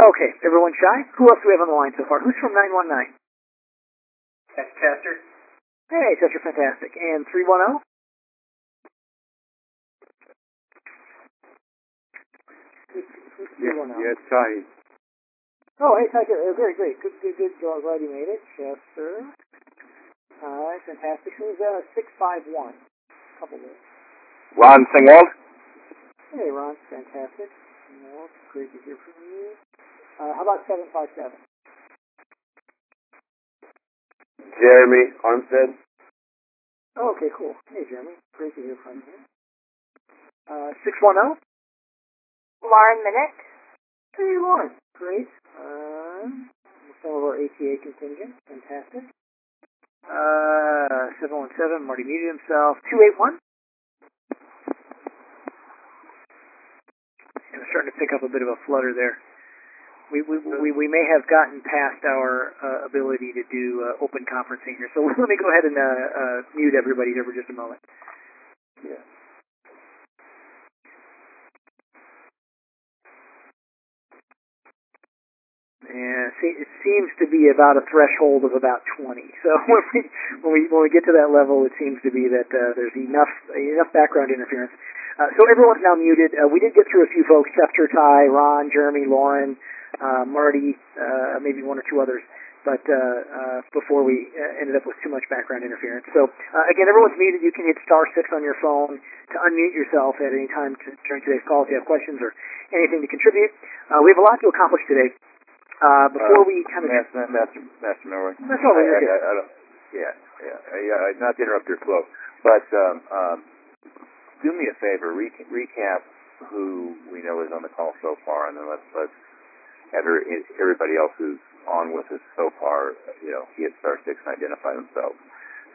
Okay, everyone shy? Who else do we have on the line so far? Who's from 919? That's Chester. Hey, Chester, fantastic. And oh? 310? Yeah, yeah, it's Ty. Oh, hey, Ty, good. Uh, great, great. Good, good, good. So I'm glad you made it. Chester. All right, fantastic. Who's uh, 651? Couple minutes. Ron Singwald? Hey, Ron, fantastic. No, great to hear from you. Uh, how about 757? Jeremy Armstead? Oh, okay, cool. Hey, Jeremy. Great to hear from you. Uh, 610? Lauren Minnick. Hey, Lauren. Great. Uh, some of our ATA contingent. Fantastic. Uh, 717, Marty muted himself. 281? I'm starting to pick up a bit of a flutter there. We, we, we, we may have gotten past our uh, ability to do uh, open conferencing here. So let me go ahead and uh, uh, mute everybody here for just a moment. Yeah. And it seems to be about a threshold of about 20. So when we when we when we get to that level, it seems to be that uh, there's enough enough background interference. Uh, so everyone's now muted. Uh, we did get through a few folks: Chester, Ty, Ron, Jeremy, Lauren, uh, Marty, uh, maybe one or two others. But uh, uh, before we uh, ended up with too much background interference. So uh, again, everyone's muted. You can hit star six on your phone to unmute yourself at any time to, during today's call if you have questions or anything to contribute. Uh, we have a lot to accomplish today. Uh, before we kind of Master, Master, Master Milroy. That's all I, I, I, I don't, yeah, yeah, yeah. Not to interrupt your flow, but um, um, do me a favor. Re- recap who we know is on the call so far, and then let's let's have everybody else who's on with us so far. You know, hit star six and identify themselves.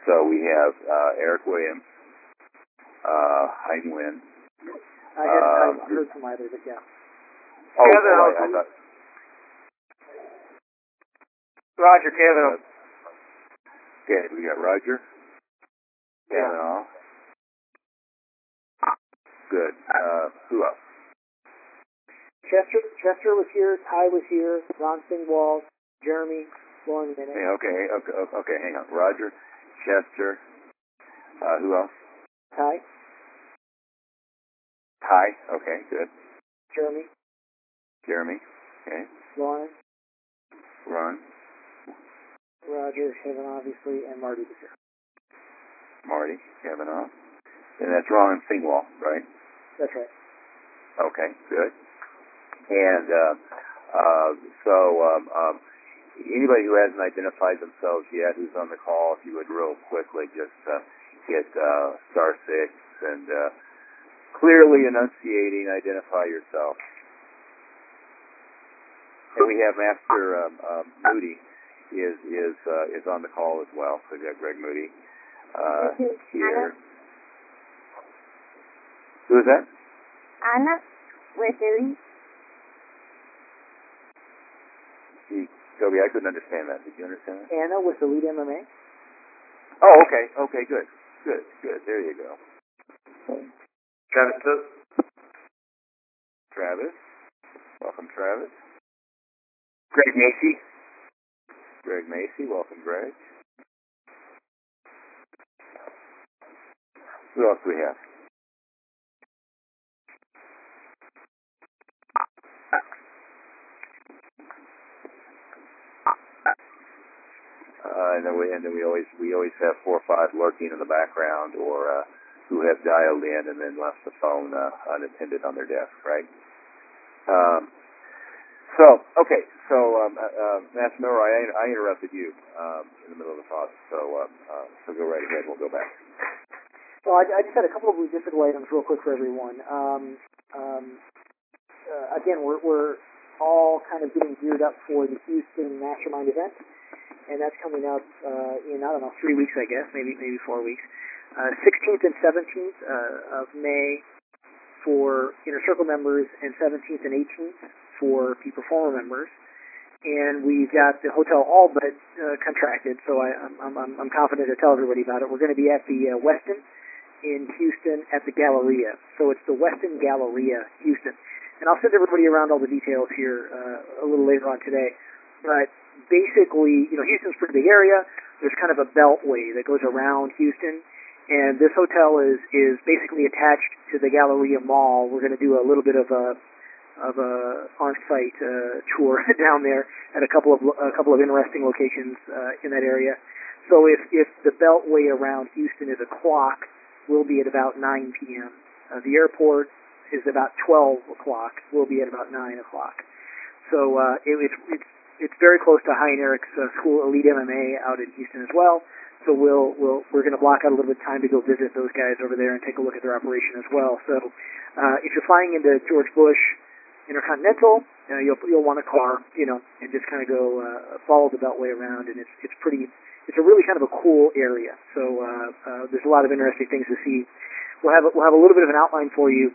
So we have uh, Eric Williams, uh, Hein Nguyen. I hadn't I uh, heard from either, but yeah. Oh, oh, I, I thought. Roger Kevin. Okay, we got Roger. Yeah. Kavanaugh. Good. Uh, who else? Chester Chester was here, Ty was here, Ron Singwall, Jeremy, Lauren Minnick. Hey, okay, okay, okay, hang on. Roger, Chester, uh, who else? Ty, Ty, okay, good. Jeremy, Jeremy, okay. Lauren, Ron, Roger, Kevin, obviously, and Marty was here. Marty, Kavanaugh. And that's Ron Singwall, right? That's right. Okay, good. And uh, uh, so, um, um, anybody who hasn't identified themselves yet, who's on the call, if you would real quickly just uh, hit uh, star six and uh, clearly enunciating, identify yourself. And we have Master um, um, Moody is is uh, is on the call as well. So we've got Greg Moody uh, This is here. Who is that? Anna with Louis. Gee, Toby, I couldn't understand that. Did you understand that? Anna with the lead MMA. Oh, okay, okay, good, good, good. There you go. Travis Cook. Travis, welcome, Travis. Greg Macy. Greg Macy, welcome, Greg. Who else do we have? Uh, and then we and then we always we always have four or five lurking in the background or uh, who have dialed in and then left the phone uh, unattended on their desk, right? Um, so okay, so um, uh, uh, Master Miller, I, I interrupted you um, in the middle of the thought, so um, uh, so go right ahead. We'll go back. Well, I, I just had a couple of logistical items real quick for everyone. Um, um, uh, again, we're, we're all kind of getting geared up for the Houston Mastermind event, and that's coming up uh, in I don't know three weeks, I guess, maybe maybe four weeks. Uh, 16th and 17th uh, of May for Inner Circle members, and 17th and 18th for Peak Performer members. And we've got the hotel all but uh, contracted, so I, I'm, I'm, I'm confident to tell everybody about it. We're going to be at the uh, Westin in Houston at the Galleria. So it's the Westin Galleria, Houston. and I'll send everybody around all the details here uh, a little later on today. But basically, you know, Houston's a pretty big area. There's kind of a beltway that goes around Houston, and this hotel is is basically attached to the Galleria Mall. We're going to do a little bit of a of a on-site uh, tour down there at a couple of a couple of interesting locations uh, in that area. So if if the beltway around Houston is a clock, we'll be at about 9 p.m. Uh, the airport is about 12 o'clock. We'll be at about 9 o'clock. So uh, it, it's it's it's very close to Hein Eric's uh, school, Elite MMA, out in Houston as well. So we'll we'll we're going to block out a little bit of time to go visit those guys over there and take a look at their operation as well. So uh, if you're flying into George Bush Intercontinental, uh, you'll you'll want a car, you know, and just kind of go uh, follow the Beltway around, and it's it's pretty. It's a really kind of a cool area. So uh, uh, there's a lot of interesting things to see. We'll have a, we'll have a little bit of an outline for you.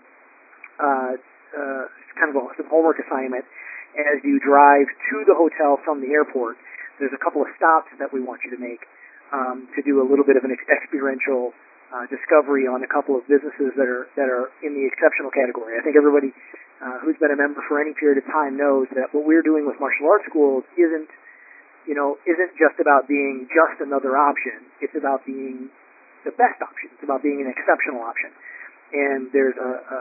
Uh, uh, kind of a, some homework assignment as you drive to the hotel from the airport. There's a couple of stops that we want you to make um, to do a little bit of an experiential uh, discovery on a couple of businesses that are that are in the exceptional category. I think everybody uh, who's been a member for any period of time knows that what we're doing with martial arts schools isn't you know isn't just about being just another option. It's about being the best option. It's about being an exceptional option. And there's a, a,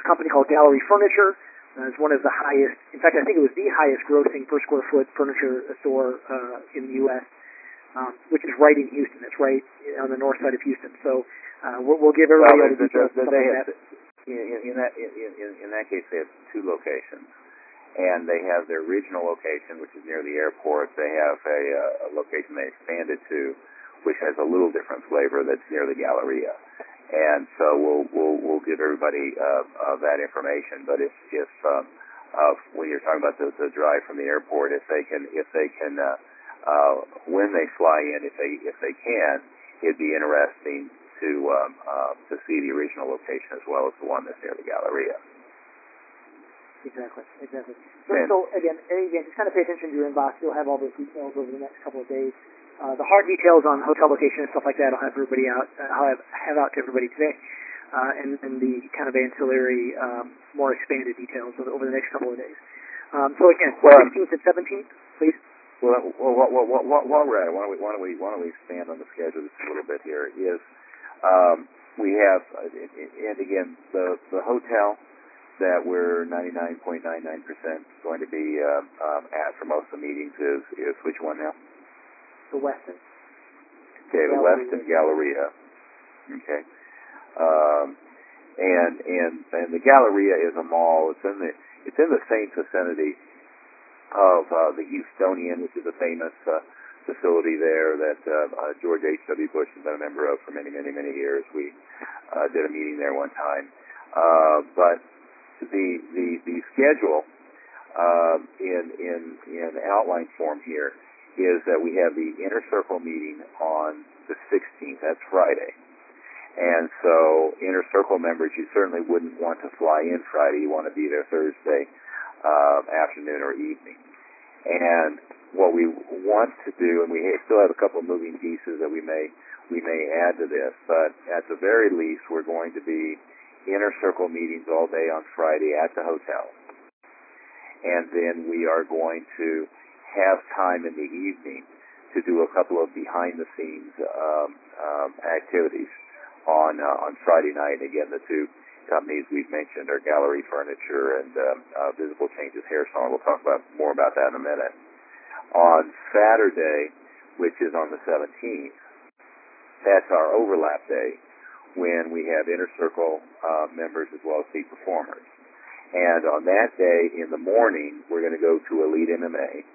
a company called Gallery Furniture. Uh, it's one of the highest, in fact, I think it was the highest grossing per square foot furniture store uh, in the U.S um, which is right in Houston. It's right on the north side of Houston. So uh, we'll, we'll give everybody all the details. Well, they. In, in that in, in, in that case, they have two locations, and they have their regional location, which is near the airport. They have a, uh, a location they expanded to, which has a little different flavor that's near the Galleria. And so we'll we'll we'll give everybody uh, uh, that information. But if if um, uh, when you're talking about the, the drive from the airport, if they can if they can uh, uh, when they fly in, if they if they can, it'd be interesting to um, uh, to see the original location as well as the one that's near the Galleria. Exactly, exactly. So, And- so again, again, just kind of pay attention to your inbox. You'll have all those details over the next couple of days. Uh, the hard details on hotel location and stuff like that, I'll have everybody out. Uh, I'll have, have out to everybody today, uh, and, and the kind of ancillary, um, more expanded details over, over the next couple of days. Um, so again, Well, 16th and 17th, please. Well, well, well, well, well, well, while we're at it, why don't we why don't we why don't we expand on the schedule just a little bit here? Is um, we have uh, and again the the hotel that we're 99.99% going to be uh, um, at for most of the meetings is is which one now? The Westin. Okay, the. Westin Galleria. Okay. Um, and and and the Galleria is a mall. It's in the it's in the same vicinity of uh, the Houstonian, which is a famous uh, facility there that uh, uh, George H. W. Bush has been a member of for many many many years. We uh, did a meeting there one time. Uh, but the the the schedule uh, in in in outline form here is that we have the inner circle meeting on the 16th. That's Friday. And so inner circle members, you certainly wouldn't want to fly in Friday. You want to be there Thursday uh, afternoon or evening. And what we want to do, and we still have a couple of moving pieces that we may we may add to this, but at the very least, we're going to be inner circle meetings all day on Friday at the hotel, and then we are going to have time in the evening to do a couple of behind the scenes um, um, activities on uh, on Friday night. Again, the two companies we've mentioned are Gallery Furniture and um, uh, Visible Changes Hair Salon. We'll talk about more about that in a minute. On Saturday, which is on the 17th, that's our overlap day when we have inner circle uh, members as well as peak performers. And on that day in the morning, we're going to go to Elite MMA,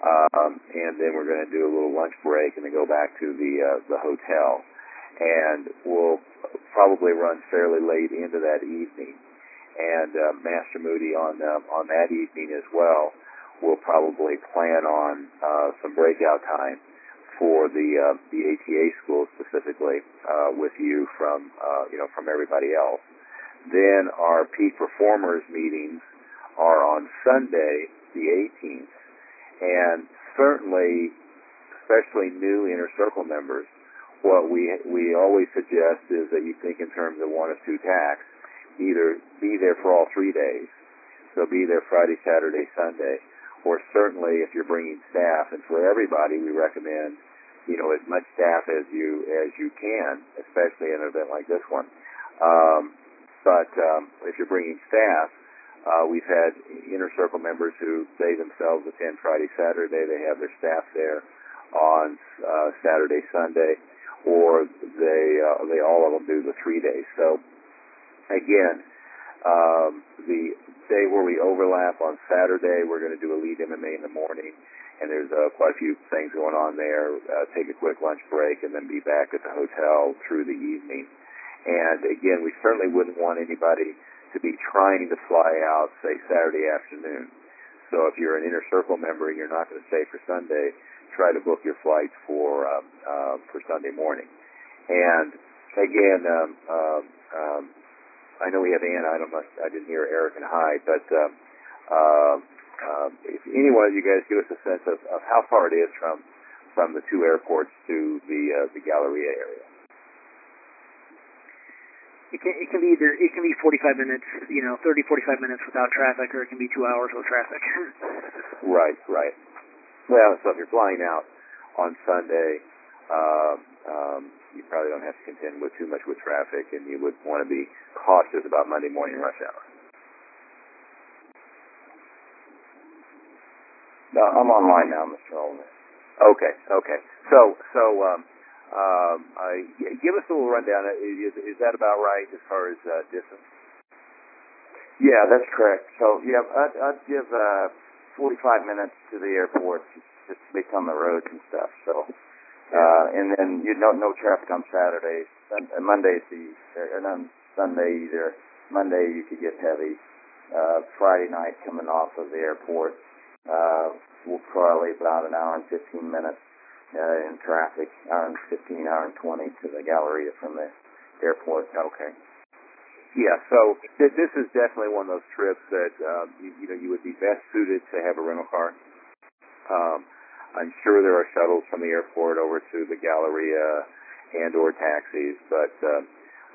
um, and then we're going to do a little lunch break and then go back to the uh, the hotel. And we'll probably run fairly late into that evening. And uh, Master Moody on uh, on that evening as well will probably plan on uh, some breakout time for the uh, the ATA school specifically uh, with you from uh, you know from everybody else. Then our peak performers meetings are on Sunday the 18th, and certainly, especially new inner circle members, what we we always suggest is that you think in terms of one of two tacks. Either be there for all three days, So be there Friday, Saturday, Sunday, or certainly if you're bringing staff. And for everybody, we recommend, you know, as much staff as you as you can, especially in an event like this one. Um, but um, if you're bringing staff, uh, we've had inner circle members who they themselves attend Friday, Saturday. They have their staff there on uh, Saturday, Sunday, or they uh, they all of them do the three days. So again, um, the day where we overlap on Saturday, we're going to do Elite MMA in the morning, and there's uh, quite a few things going on there. Uh, take a quick lunch break, and then be back at the hotel through the evening. And again, we certainly wouldn't want anybody to be trying to fly out, say Saturday afternoon. So if you're an inner circle member and you're not going to stay for Sunday, try to book your flights for um, uh, for Sunday morning. And again, um, um, um, I know we have Ann. I don't. know- I didn't hear Eric and Hyde, but um, uh, um, if any one of you guys give us a sense of, of how far it is from from the two airports to the uh, the Galleria area. It can it can be either it can be 45 minutes, you know, 30 45 minutes without traffic, or it can be two hours with traffic. Right, right. Well, so if you're flying out on Sunday, um, um, you probably don't have to contend with too much with traffic, and you would want to be cautious about Monday morning rush hour. No, I'm online now, Mr. Holman. Okay, okay. So, so, um, um, I, g- give us a little rundown. Is, is that about right as far as uh, distance? Yeah, that's correct. So, yeah, I'd, I'd give uh, 45 minutes to the airport just to on the roads and stuff. So, uh, and then you know no traffic on Saturdays. Sun- uh, Mondays the and on Sunday either. Monday you could get heavy. Uh, Friday night coming off of the airport, uh, we'll probably about an hour and 15 minutes uh, in traffic, hour and 15, hour and 20 to the Galleria from the airport. Okay. Yeah, so th- this is definitely one of those trips that um, you, you know you would be best suited to have a rental car. Um, I'm sure there are shuttles from the airport over to the Galleria and or taxis, but uh,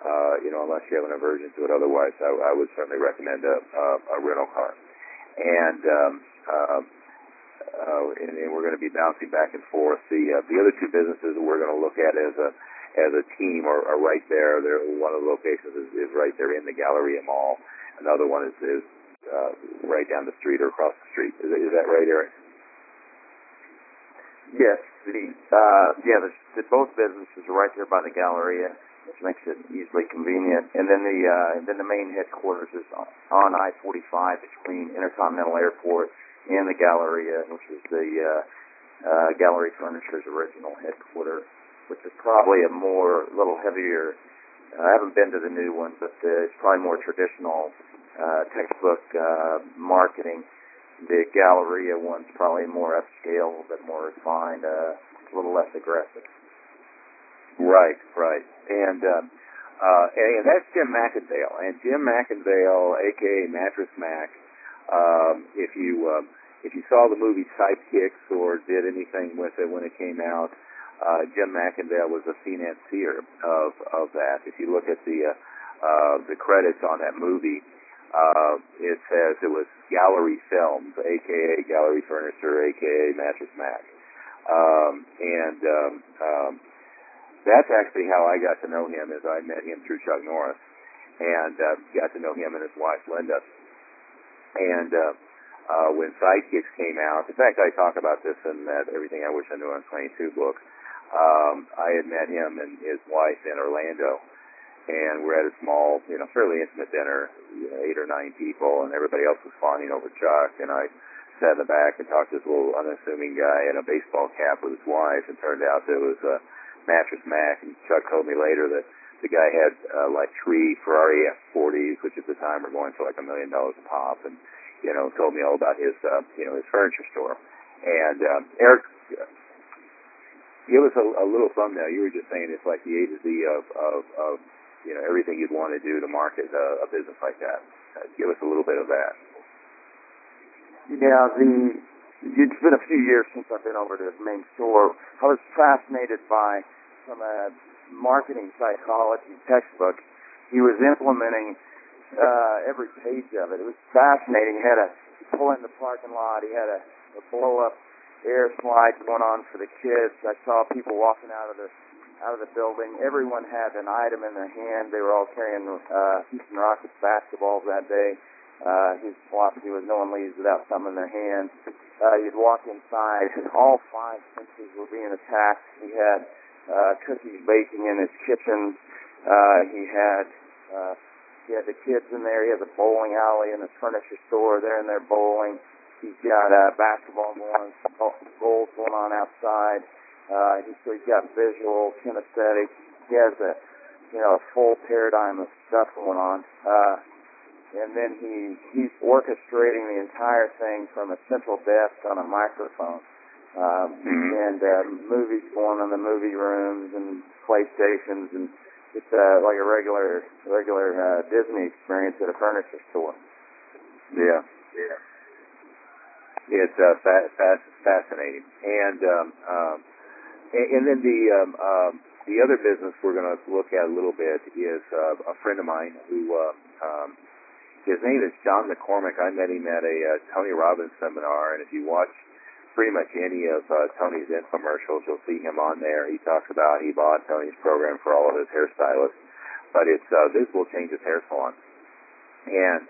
uh, you know unless you have an aversion to it, otherwise I, I would certainly recommend a, a, a rental car. And um, uh, uh, and, and we're going to be bouncing back and forth. The uh, the other two businesses that we're going to look at as a as a team are, are right there. They're, one of the locations is, is right there in the Galleria Mall. Another one is, is uh, right down the street or across the street. Is, is that right, Eric? Yes, the uh, yeah, the, the both businesses are right there by the Galleria, which makes it easily convenient. And then the uh, then the main headquarters is on, on I-45 between Intercontinental Airport and the Galleria, which is the uh, uh, Gallery Furniture's original headquarters, which is probably a more little heavier. I haven't been to the new one, but uh, it's probably more traditional uh, textbook uh, marketing the Galleria one's probably more upscale, a bit more refined, uh, a little less aggressive. Right, right. And um, uh, and, that's Jim McIngvale. And Jim McIngvale, aka Mattress Mack, um, if you um, if you saw the movie Sidekicks or did anything with it when it came out, uh, Jim McIngvale was a financier of of that. If you look at the uh, uh, the credits on that movie, uh, it says it was Gallery Films, aka Gallery Furniture, aka Mattress Mack, um, and um, um, that's actually how I got to know him. Is I met him through Chuck Norris, and uh, got to know him and his wife Linda. And uh, uh, when Sidekicks came out, in fact, I talk about this in that Everything I Wish I Knew on 22 book. Um, I had met him and his wife in Orlando, and we're at a small, you know, fairly intimate dinner, you know, eight or nine people, and everybody else was fawning over Chuck, and I sat in the back and talked to this little unassuming guy in a baseball cap with his wife, and turned out there was a mattress Mack, and Chuck told me later that the guy had uh, like three Ferrari F40s, which at the time were going for like a million dollars a pop, and you know, told me all about his, uh, you know, his furniture store. And um, Eric, give us a, a little thumbnail. You were just saying it's like the A to Z of, of, of you know, everything you'd want to do to market a, a business like that. Uh, give us a little bit of that. Yeah, the it's been a few years since I've been over to his main store. I was fascinated by from a marketing psychology textbook. He was implementing uh, every page of it. It was fascinating. He had a pull in the parking lot. He had a, a blow up air slide going on for the kids. I saw people walking out of the out of the building. Everyone had an item in their hand. They were all carrying uh, Houston Rockets basketballs that day. Uh, his philosophy was no one leaves without something in their hand. Uh, you'd walk inside, and all five senses were being attacked. He had uh, cookies baking in his kitchen. Uh, he had uh, he had the kids in there. He had the bowling alley and the furniture store. They're in there bowling. He's got uh, basketball going goals going on outside. Uh, he's, he's got visual, kinesthetic. He has a, you know, a full paradigm of stuff going on. Uh, and then he he's orchestrating the entire thing from a central desk on a microphone. Um, Mhm. And uh, movies going in the movie rooms and PlayStations, and it's uh, like a regular regular uh, Disney experience at a furniture store. Yeah, yeah. It's uh, fa- fa- fascinating, and um, um, and, and then the um, um, the other business we're going to look at a little bit is uh, a friend of mine who uh, um, his name is John McCormick. I met him at a uh, Tony Robbins seminar, and if you watch pretty much any of uh, Tony's infomercials, you'll see him on there. He talks about he bought Tony's program for all of his hairstylists, but it's uh, Visible Changes Hair Salon, and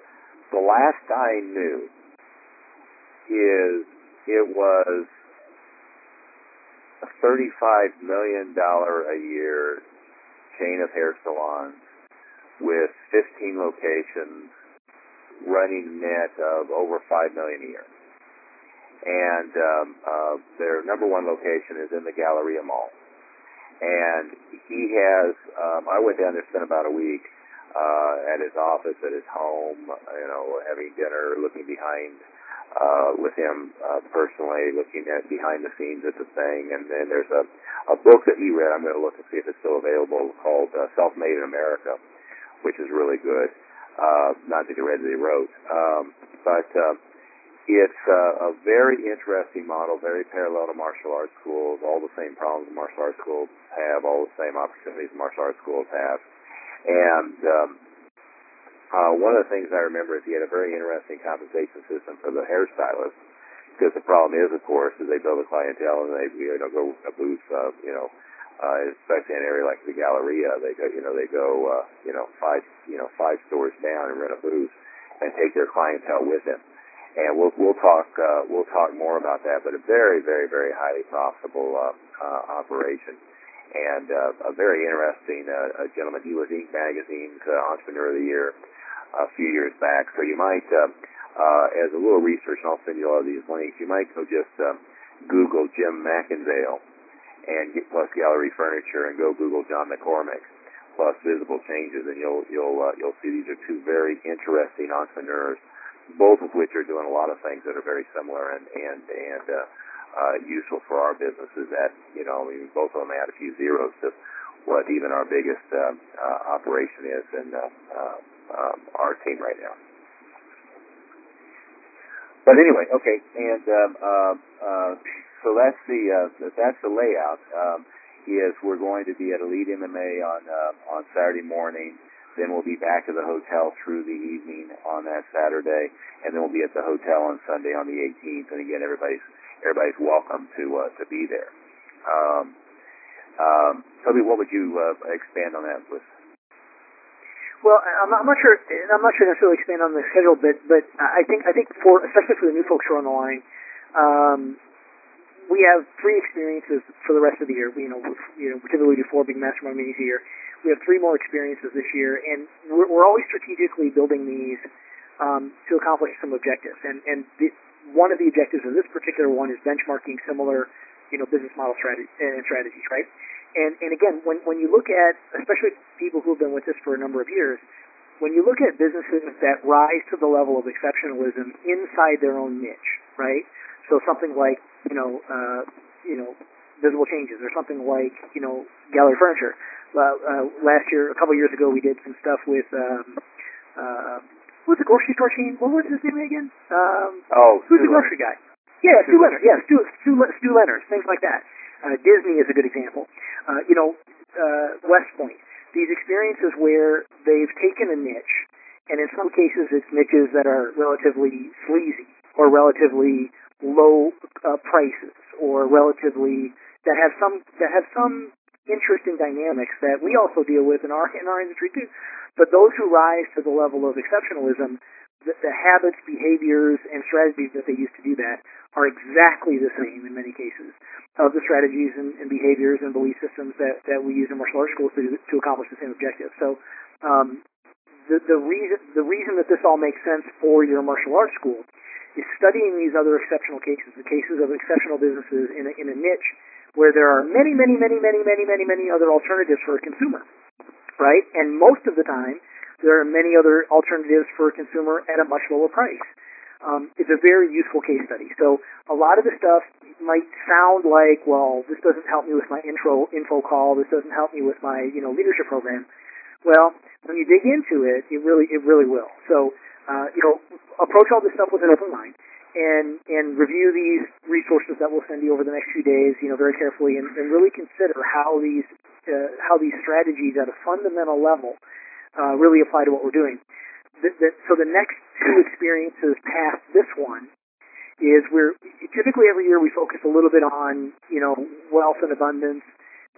the last I knew is it was a $35 million a year chain of hair salons with 15 locations running net of over 5 million a year. And um, uh, their number one location is in the Galleria Mall. And he has, um, I went down there, spent about a week uh, at his office, at his home, you know, having dinner, looking behind uh, with him uh, personally, looking at behind the scenes at the thing. And then there's a, a book that he read. I'm going to look and see if it's still available called uh, Self Made in America, which is really good. Uh, not that he read that he wrote, um, but uh, it's uh, a very interesting model, very parallel to martial arts schools. All the same problems martial arts schools have, all the same opportunities martial arts schools have. And um, uh, one of the things I remember is he had a very interesting compensation system for the hairstylist. Because the problem is, of course, is they build a clientele and they you know go a booth, uh, you know, uh, especially in an area like the Galleria, they go, you know, they go, uh, you know, five, you know, five stores down and rent a booth and take their clientele with them. And we'll we'll talk uh, we'll talk more about that, but a very very very highly profitable uh, uh, operation and uh, a very interesting uh, a gentleman. He was Inc. Magazine's uh, Entrepreneur of the Year a few years back. So you might, uh, uh, as a little research, and I'll send you all these links. You might go just um, Google Jim McIngvale and get plus Gallery Furniture, and go Google John McCormick plus Visible Changes, and you'll you'll uh, you'll see these are two very interesting entrepreneurs, both of which are doing a lot of things that are very similar and and and uh, uh, useful for our businesses. That you know, I mean, both of them add a few zeros to what even our biggest uh, uh, operation is in uh, uh, um, our team right now. But anyway, okay, and um, uh, uh, so that's the uh, that's the layout. Um, is we're going to be at Elite MMA on uh, on Saturday morning. Then we'll be back at the hotel through the evening on that Saturday, and then we'll be at the hotel on Sunday on the 18th. And again, everybody's everybody's welcome to uh, to be there. Um, um, Toby, what would you uh, expand on that with? Well, I'm not, I'm not sure. I'm not sure necessarily expand on the schedule, but but I think I think for especially for the new folks who are on the line, um, we have three experiences for the rest of the year. We, you know, we, you know, typically do four big mastermind meetings a year. We have three more experiences this year, and we're, we're always strategically building these um, to accomplish some objectives. And and the, one of the objectives of this particular one is benchmarking similar, you know, business model strategy and strategies, right? And and again, when when you look at especially people who've been with us for a number of years, when you look at businesses that rise to the level of exceptionalism inside their own niche, right? So something like you know uh, you know visible changes, or something like you know gallery furniture. Uh, uh, last year, a couple of years ago, we did some stuff with um, uh, what's the grocery store chain? What was his name again? Um, Oh, who's the Stu grocery guy? Yeah, Stu Stew Leonard. Yeah, Stu, Stu, Stew Leonard. Things like that. Uh, Disney is a good example. Uh, you know, uh, West Point. These experiences where they've taken a niche and in some cases it's niches that are relatively sleazy or relatively low uh, prices or relatively that have some that have some interesting dynamics that we also deal with in our in our industry too. But those who rise to the level of exceptionalism, the, the habits, behaviors, and strategies that they use to do that are exactly the same in many cases of the strategies and, and behaviors and belief systems that, that we use in martial arts schools to, to accomplish the same objective. So um, the, the reason the reason that this all makes sense for your martial arts school is studying these other exceptional cases, the cases of exceptional businesses in a, in a niche where there are many, many, many, many, many, many, many other alternatives for a consumer, right? And most of the time, there are many other alternatives for a consumer at a much lower price. Um, it's a very useful case study. So a lot of the stuff might sound like, well, this doesn't help me with my intro info call. This doesn't help me with my you know leadership program. Well, when you dig into it, it really it really will. So uh, you know, approach all this stuff with an open mind and and review these resources that we'll send you over the next few days, you know, very carefully, and, and really consider how these uh, how these strategies at a fundamental level uh, really apply to what we're doing. The, the, so the next two experiences past this one is we're typically every year we focus a little bit on you know wealth and abundance.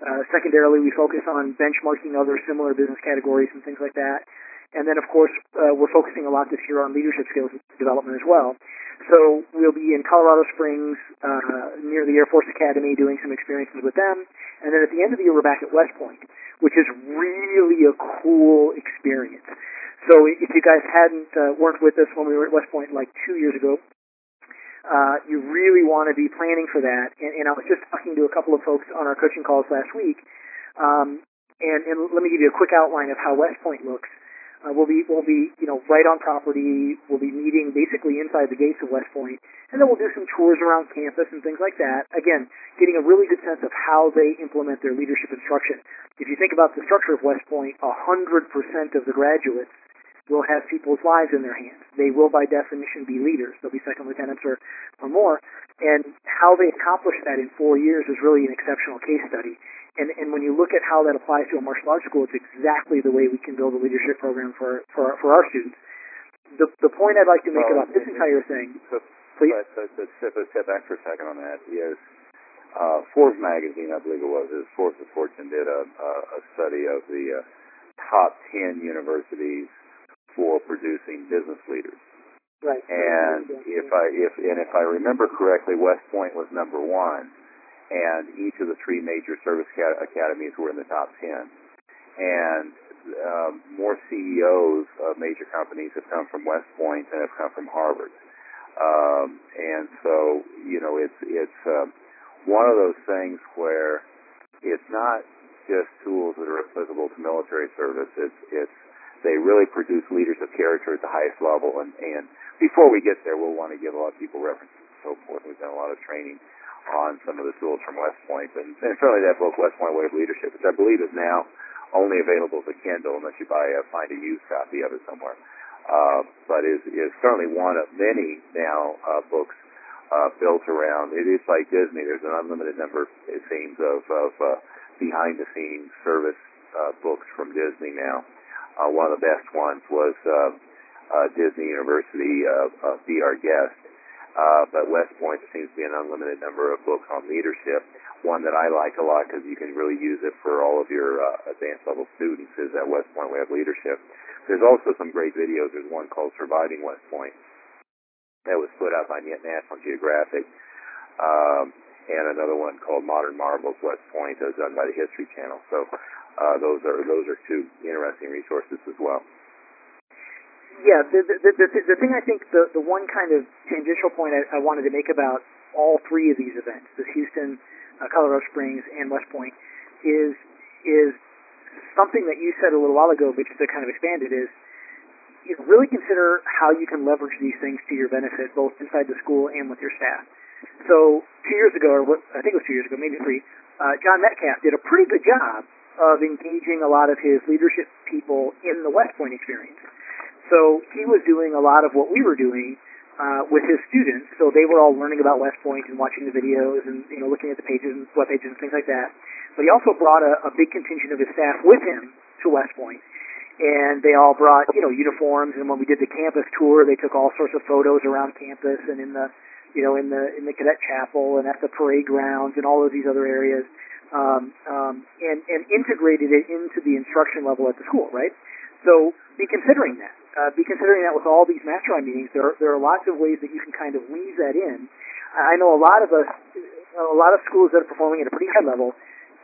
Uh, secondarily, we focus on benchmarking other similar business categories and things like that. And then, of course, uh, we're focusing a lot this year on leadership skills development as well. So we'll be in Colorado Springs uh, near the Air Force Academy doing some experiences with them. And then at the end of the year, we're back at West Point, which is really a cool experience. So if you guys hadn't uh, weren't with us when we were at West Point like two years ago, uh, you really want to be planning for that. And, and I was just talking to a couple of folks on our coaching calls last week, um, and, and let me give you a quick outline of how West Point looks. Uh, we'll be we'll be you know right on property. We'll be meeting basically inside the gates of West Point, and then we'll do some tours around campus and things like that. Again, getting a really good sense of how they implement their leadership instruction. If you think about the structure of West Point, a hundred percent of the graduates will have people's lives in their hands. They will, by definition, be leaders. They'll be second lieutenants or, or more. And how they accomplish that in four years is really an exceptional case study. And, and when you look at how that applies to a martial arts school, it's exactly the way we can build a leadership program for, for, for our students. The, the point I'd like to make Well, about this entire thing, So, please, but, but, but step, but step back for a second on that is uh, Forbes magazine, I believe it was, is Forbes of Fortune did a, a, study of the uh, top 10 universities for producing business leaders. right. And if I if and if I remember correctly, West Point was number one, and each of the three major service ca- academies were in the top ten. And um, more CEOs of major companies have come from West Point than have come from Harvard. Um, and so you know it's it's um, one of those things where it's not just tools that are applicable to military service. It's it's they really produce leaders of character at the highest level. And, and before we get there, we'll want to give a lot of people references and so forth. We've done a lot of training on some of the tools from West Point, and, and certainly that book, West Point Way of Leadership, which I believe is now only available as a Kindle unless you buy a, find a used copy of it somewhere. Uh, but is is certainly one of many now uh, books uh, built around. It is like Disney. There's an unlimited number, it seems, of, of uh, behind the scenes service uh, books from Disney now. Uh, one of the best ones was uh, uh, Disney University uh, uh, Be Our Guest. Uh, but West Point seems to be an unlimited number of books on leadership. One that I like a lot because you can really use it for all of your uh, advanced level students is that West Point Way of Leadership. There's also some great videos. There's one called Surviving West Point that was put out by National Geographic, um, and another one called Modern Marvels West Point that was done by the History Channel. So uh, those are those are two interesting resources as well. Yeah, the, the, the, the, thing I think the, the one kind of tangential point I, I wanted to make about all three of these events, this Houston, uh, Colorado Springs, and West Point, is is something that you said a little while ago, but just to kind of expand it is, you know, really consider how you can leverage these things to your benefit, both inside the school and with your staff. So two years ago, or what, I think it was two years ago, maybe three, uh, John Metcalf did a pretty good job of engaging a lot of his leadership people in the West Point experience. So he was doing a lot of what we were doing uh, with his students. So they were all learning about West Point and watching the videos and you know looking at the pages and web pages and things like that. But he also brought a, a big contingent of his staff with him to West Point, and they all brought you know uniforms. And when we did the campus tour, they took all sorts of photos around campus and in the you know in the in the cadet chapel and at the parade grounds and all of these other areas, um, um, and and integrated it into the instruction level at the school, right? So be considering that. Uh, be considering that with all these mastermind meetings, there are, there are lots of ways that you can kind of weave that in. I know a lot of us, a lot of schools that are performing at a pretty high level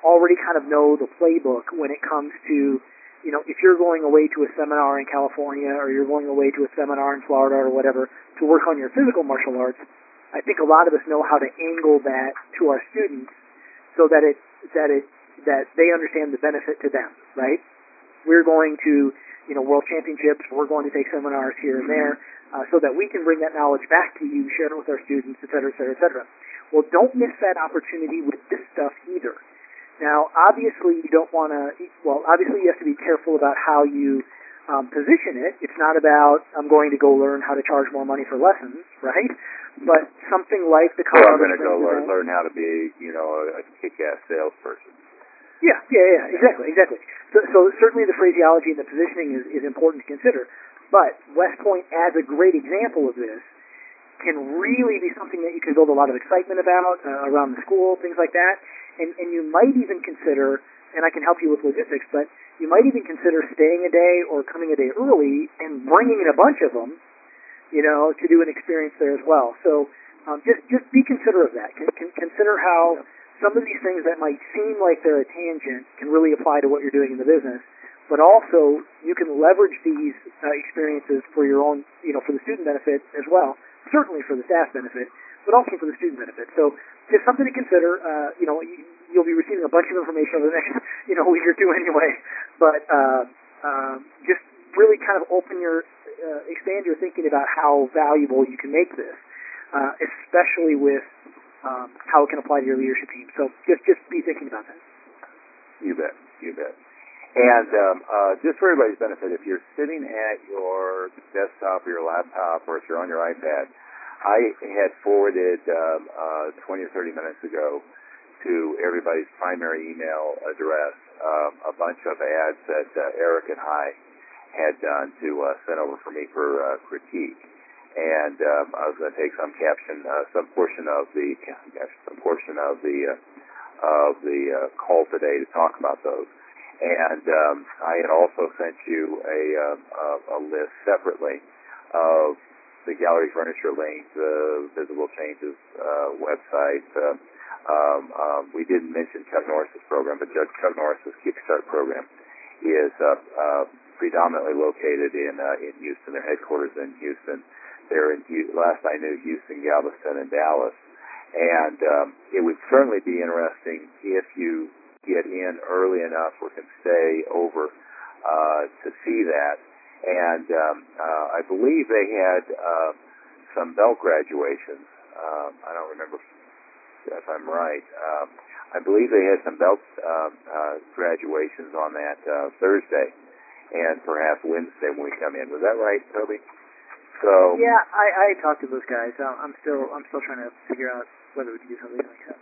already kind of know the playbook when it comes to, you know, if you're going away to a seminar in California or you're going away to a seminar in Florida or whatever to work on your physical martial arts, I think a lot of us know how to angle that to our students so that it that it that they understand the benefit to them, right? We're going to you know, world championships. We're going to take seminars here and there uh, so that we can bring that knowledge back to you, share it with our students, et cetera, et cetera, et cetera. Well, don't miss that opportunity with this stuff either. Now, obviously, you don't want to, well, obviously, you have to be careful about how you um, position it. It's not about, I'm going to go learn how to charge more money for lessons, right? But something like the Or Colorado I'm going to go learn, learn how to be, you know, a kick-ass salesperson. Yeah, yeah, yeah, exactly, exactly. So, so certainly the phraseology and the positioning is, is important to consider. But West Point, as a great example of this, can really be something that you can build a lot of excitement about uh, around the school, things like that. And, and you might even consider, and I can help you with logistics, but you might even consider staying a day or coming a day early and bringing in a bunch of them, you know, to do an experience there as well. So um, just just be considerate of that. Con- con- consider how some of these things that might seem like they're a tangent can really apply to what you're doing in the business, but also you can leverage these uh, experiences for your own, you know, for the student benefit as well. Certainly for the staff benefit, but also for the student benefit. So just something to consider. Uh, you know, you, you'll be receiving a bunch of information over the next, you know, week or two anyway. But uh, um, just really kind of open your, uh, expand your thinking about how valuable you can make this, uh, especially with um, how it can apply to your leadership team. So just just be thinking about that. You bet. You bet. And um, uh, just for everybody's benefit, if you're sitting at your desktop or your laptop or if you're on your iPad, I had forwarded um, uh, 20 or 30 minutes ago to everybody's primary email address um, a bunch of ads that uh, Eric and I had done to uh, send over for me for uh, critique. And um, I was going to take some caption, uh, some portion of the, some portion of the uh, of the uh, call today to talk about those. And um, I had also sent you a, um, a, a list separately of the gallery furniture link, the visible changes uh, website. Uh, um, um, we didn't mention Chuck Norris's program, but Judge Chuck Norris's Kickstart program is uh, uh, predominantly located in uh, in Houston. Their headquarters in Houston. They're in last I knew Houston, Galveston, and Dallas. And um, it would certainly be interesting if you get in early enough or can stay over uh, to see that. And um, uh, I believe they had uh, some belt graduations. Um, I don't remember if I'm right. Um, I believe they had some belt um, uh, graduations on that uh, Thursday and perhaps Wednesday when we come in. Was that right, Toby? So Yeah, I, I talked to those guys. I'm still I'm still trying to figure out whether we can do something like that.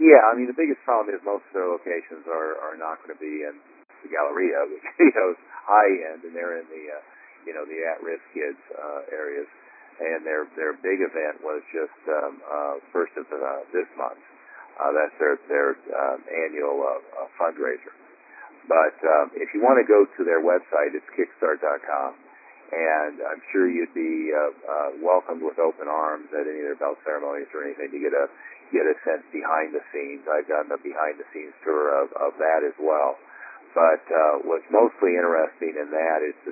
Yeah, I mean the biggest problem is most of their locations are are not going to be in the Galleria, which you know is high end, and they're in the uh, you know the at risk kids uh, areas. And their their big event was just um, uh, first of uh, this month. Uh, that's their their um, annual uh, uh, fundraiser. But um, if you want to go to their website, it's Kickstart.com, and I'm sure you'd be uh, uh, welcomed with open arms at any of their belt ceremonies or anything. You get a get a sense behind the scenes. I've done a behind the scenes tour of, of that as well. But uh, what's mostly interesting in that is to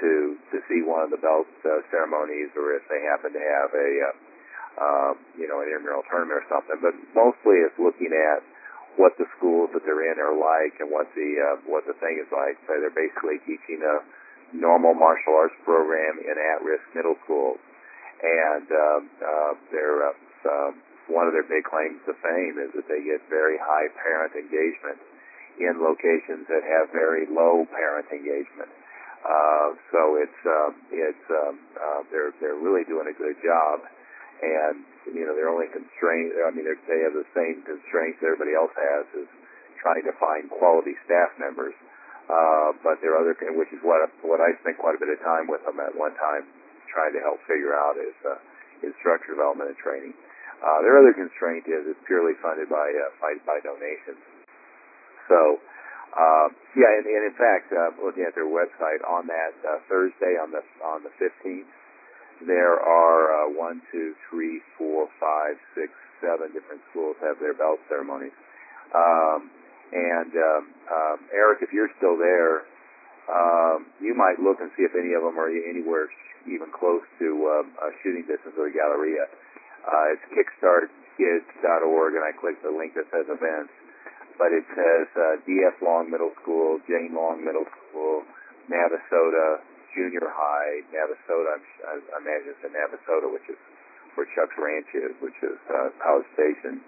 to, to see one of the belt uh, ceremonies, or if they happen to have a uh, um, you know an intramural tournament or something. But mostly it's looking at what the schools that they're in are like and what the uh, what the thing is like. So they're basically teaching a normal martial arts program in at-risk middle schools, and um, uh, they're uh, um, one of their big claims to fame is that they get very high parent engagement in locations that have very low parent engagement. Uh, so it's um, it's uh, they're they're really doing a good job, and you know their only constraint. I mean they're- they have the same constraints everybody else has is trying to find quality staff members. Uh, but there are other, which is what what I spent quite a bit of time with them at one time, trying to help figure out is uh, instructor development and training. Uh, their other constraint is it's purely funded by uh, by, by donations. So, uh, yeah, and, and in fact, uh, looking at their website on that uh, Thursday on the on the 15th, there are uh, one, two, three, four, five, six, seven different schools have their belt ceremonies. Um, and um, um, Eric, if you're still there, um, you might look and see if any of them are anywhere even close to um, a shooting distance of the Galleria. Uh, it's kickstartkids.org, and I click the link that says events. But it says uh, DF Long Middle School, Jane Long Middle School, Navasota Junior High, Navasota, I imagine it's in Navasota, which is where Chuck's Ranch is, which is uh, College Station.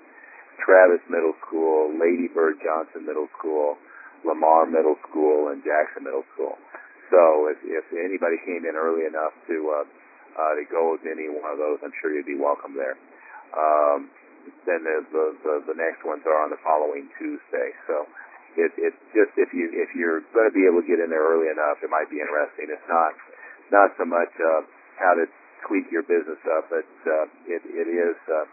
Travis Middle School, Lady Bird Johnson Middle School, Lamar Middle School, and Jackson Middle School. So if, if anybody came in early enough to uh, uh, to go with any one of those, I'm sure you'd be welcome there. Um, then the, the the the next ones are on the following Tuesday. So it it just if you if you're going to be able to get in there early enough, it might be interesting. It's not not so much uh, how to tweak your business up, but uh, it it is. Uh,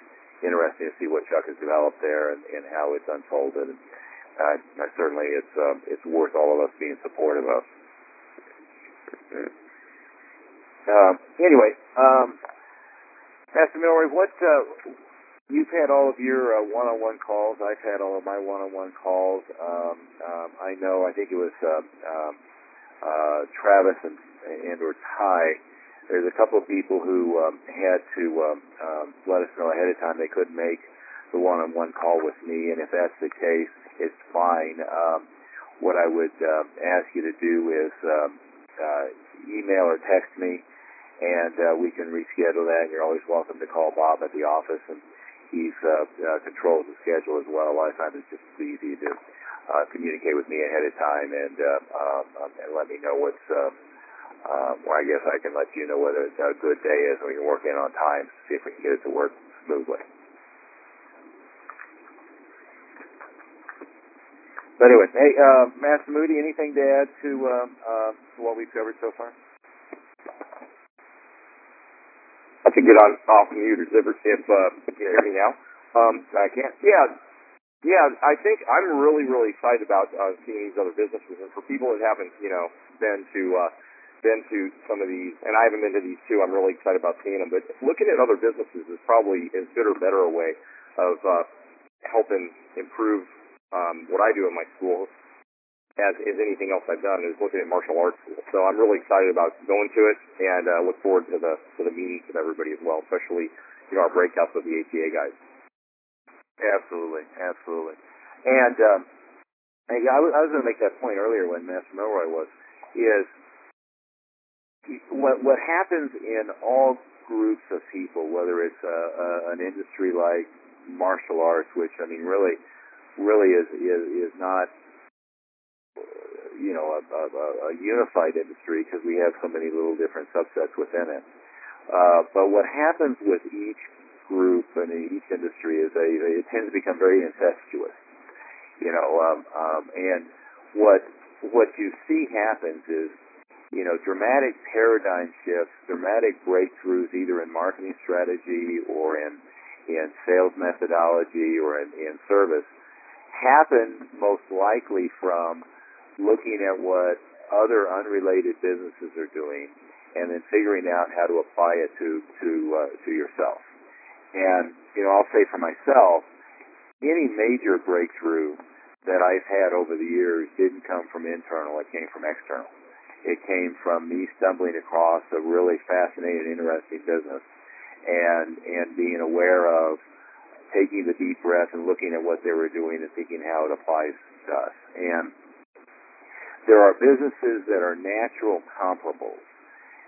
interesting to see what Chuck has developed there and, and how it's unfolded. And uh, certainly, it's uh, it's worth all of us being supportive of. Uh, anyway, um, Pastor Milroy, what uh, you've had all of your uh, one-on-one calls. I've had all of my one-on-one calls. Um, um, I know. I think it was uh, um, uh, Travis and and or Ty there's a couple of people who um, had to um, um, let us know ahead of time they couldn't make the one-on-one call with me, and if that's the case, it's fine. Um, what I would uh, ask you to do is um, uh, email or text me, and uh, we can reschedule that. You're always welcome to call Bob at the office, and he's uh, uh, controls the schedule as well. A lot of times it's just as easy to uh, communicate with me ahead of time and uh, um, um, and let me know what's. Uh, um, well, I guess I can let you know whether it's a good day is we can work in on time see if we can get it to work smoothly. But anyway, hey, uh, Master Moody, anything to add to, um, uh, to what we've covered so far? I can get on off mute if, if uh, you can hear me now. Um, I can't. Yeah, yeah. I think I'm really, really excited about uh, seeing these other businesses, and for people that haven't, you know, been to uh, been to some of these, and I haven't been to these too. I'm really excited about seeing them. But looking at other businesses is probably as good or better a way of uh, helping improve um, what I do in my school as, as anything else I've done is looking at martial arts. So I'm really excited about going to it and uh, look forward to the to the meetings with everybody as well, especially you know our breakouts with the ATA guys. Absolutely, absolutely. And um, I I was going to make that point earlier when Master Milroy was is what what happens in all groups of people, whether it's a, a, an industry like martial arts, which I mean really really is is, is not you know a, a, a unified industry because we have so many little different subsets within it. Uh, but what happens with each group and each industry is they, they it tends to become very incestuous. You know, um, um, and what what you see happens is you know, dramatic paradigm shifts, dramatic breakthroughs either in marketing strategy or in in sales methodology or in, in service happen most likely from looking at what other unrelated businesses are doing and then figuring out how to apply it to to uh, to yourself. And you know, I'll say for myself, any major breakthrough that I've had over the years didn't come from internal; it came from external. It came from me stumbling across a really fascinating, interesting business, and and being aware of taking the deep breath and looking at what they were doing and thinking how it applies to us. And there are businesses that are natural comparables,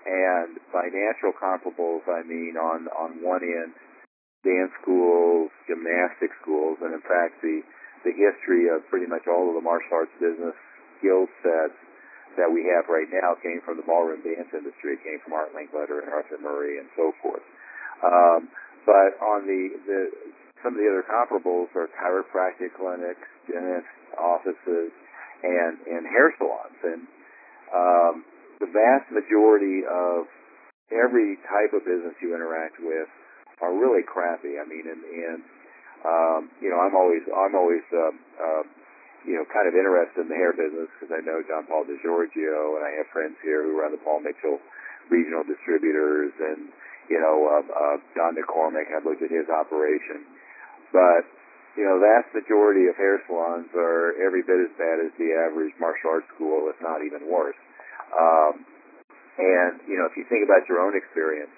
and by natural comparables, I mean on on one end, dance schools, gymnastic schools, and in fact the the history of pretty much all of the martial arts business skill sets that we have right now came from the ballroom dance industry. It came from Art Linkletter and Arthur Murray and so forth. Um, but on the, the some of the other comparables are chiropractic clinics, dentist offices, and and hair salons, and um, the vast majority of every type of business you interact with are really crappy. I mean, and and um, you know, I'm always I'm always um, um, you know kind of interested in the hair business because I know John Paul DeJoria, and I have friends here who run the Paul Mitchell regional distributors, and you know uh, uh, John McCormack. I've looked at his operation, but you know, vast majority of hair salons are every bit as bad as the average martial arts school, if not even worse. Um, and you know, if you think about your own experience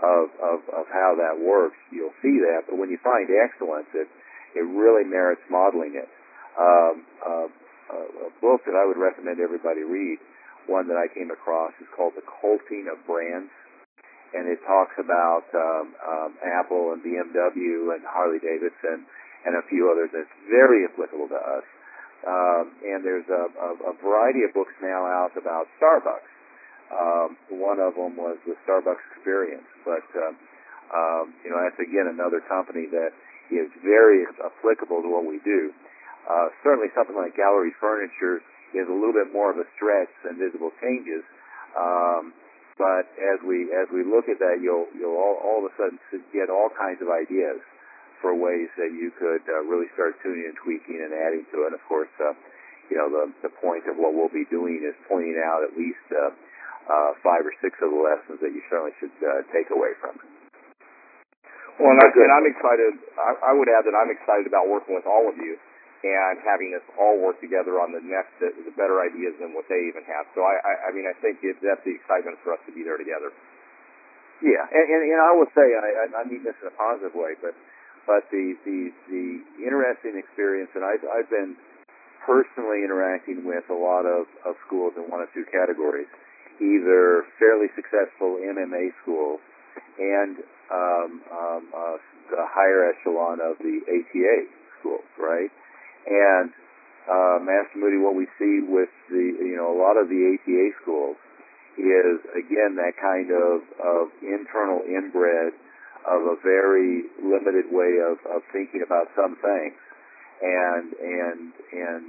of, of of how that works, you'll see that. But when you find excellence, it it really merits modeling it. Um, uh, a book that I would recommend everybody read, one that I came across, is called The Culting of Brands, and it talks about um, um, Apple and BMW and Harley Davidson and a few others. That's very applicable to us. Um, and there's a, a, a variety of books now out about Starbucks. Um, one of them was the Starbucks Experience, but um, um, you know that's again another company that is very applicable to what we do. Uh, certainly, something like Gallery Furniture is a little bit more of a stretch than Visible Changes, um, but as we as we look at that, you'll you'll all, all of a sudden get all kinds of ideas for ways that you could uh, really start tuning and tweaking and adding to it. And of course, uh, you know the the point of what we'll be doing is pointing out at least uh, uh, five or six of the lessons that you certainly should uh, take away from it. Well, and, I, and I'm excited. I, I would add that I'm excited about working with all of you and having us all work together on the next, the, better ideas than what they even have. So I, I, I mean, I think it, that's the excitement for us to be there together. Yeah, and, and, and I will say, I, I mean this in a positive way, but but the the the interesting experience, and I've I've been personally interacting with a lot of, of schools in one of two categories, either fairly successful MMA schools and um, um, uh, the higher echelon of the ATA schools, right? And uh, Master Moody, what we see with the you know a lot of the ATA schools is again that kind of of internal inbred of a very limited way of, of thinking about some things. And and and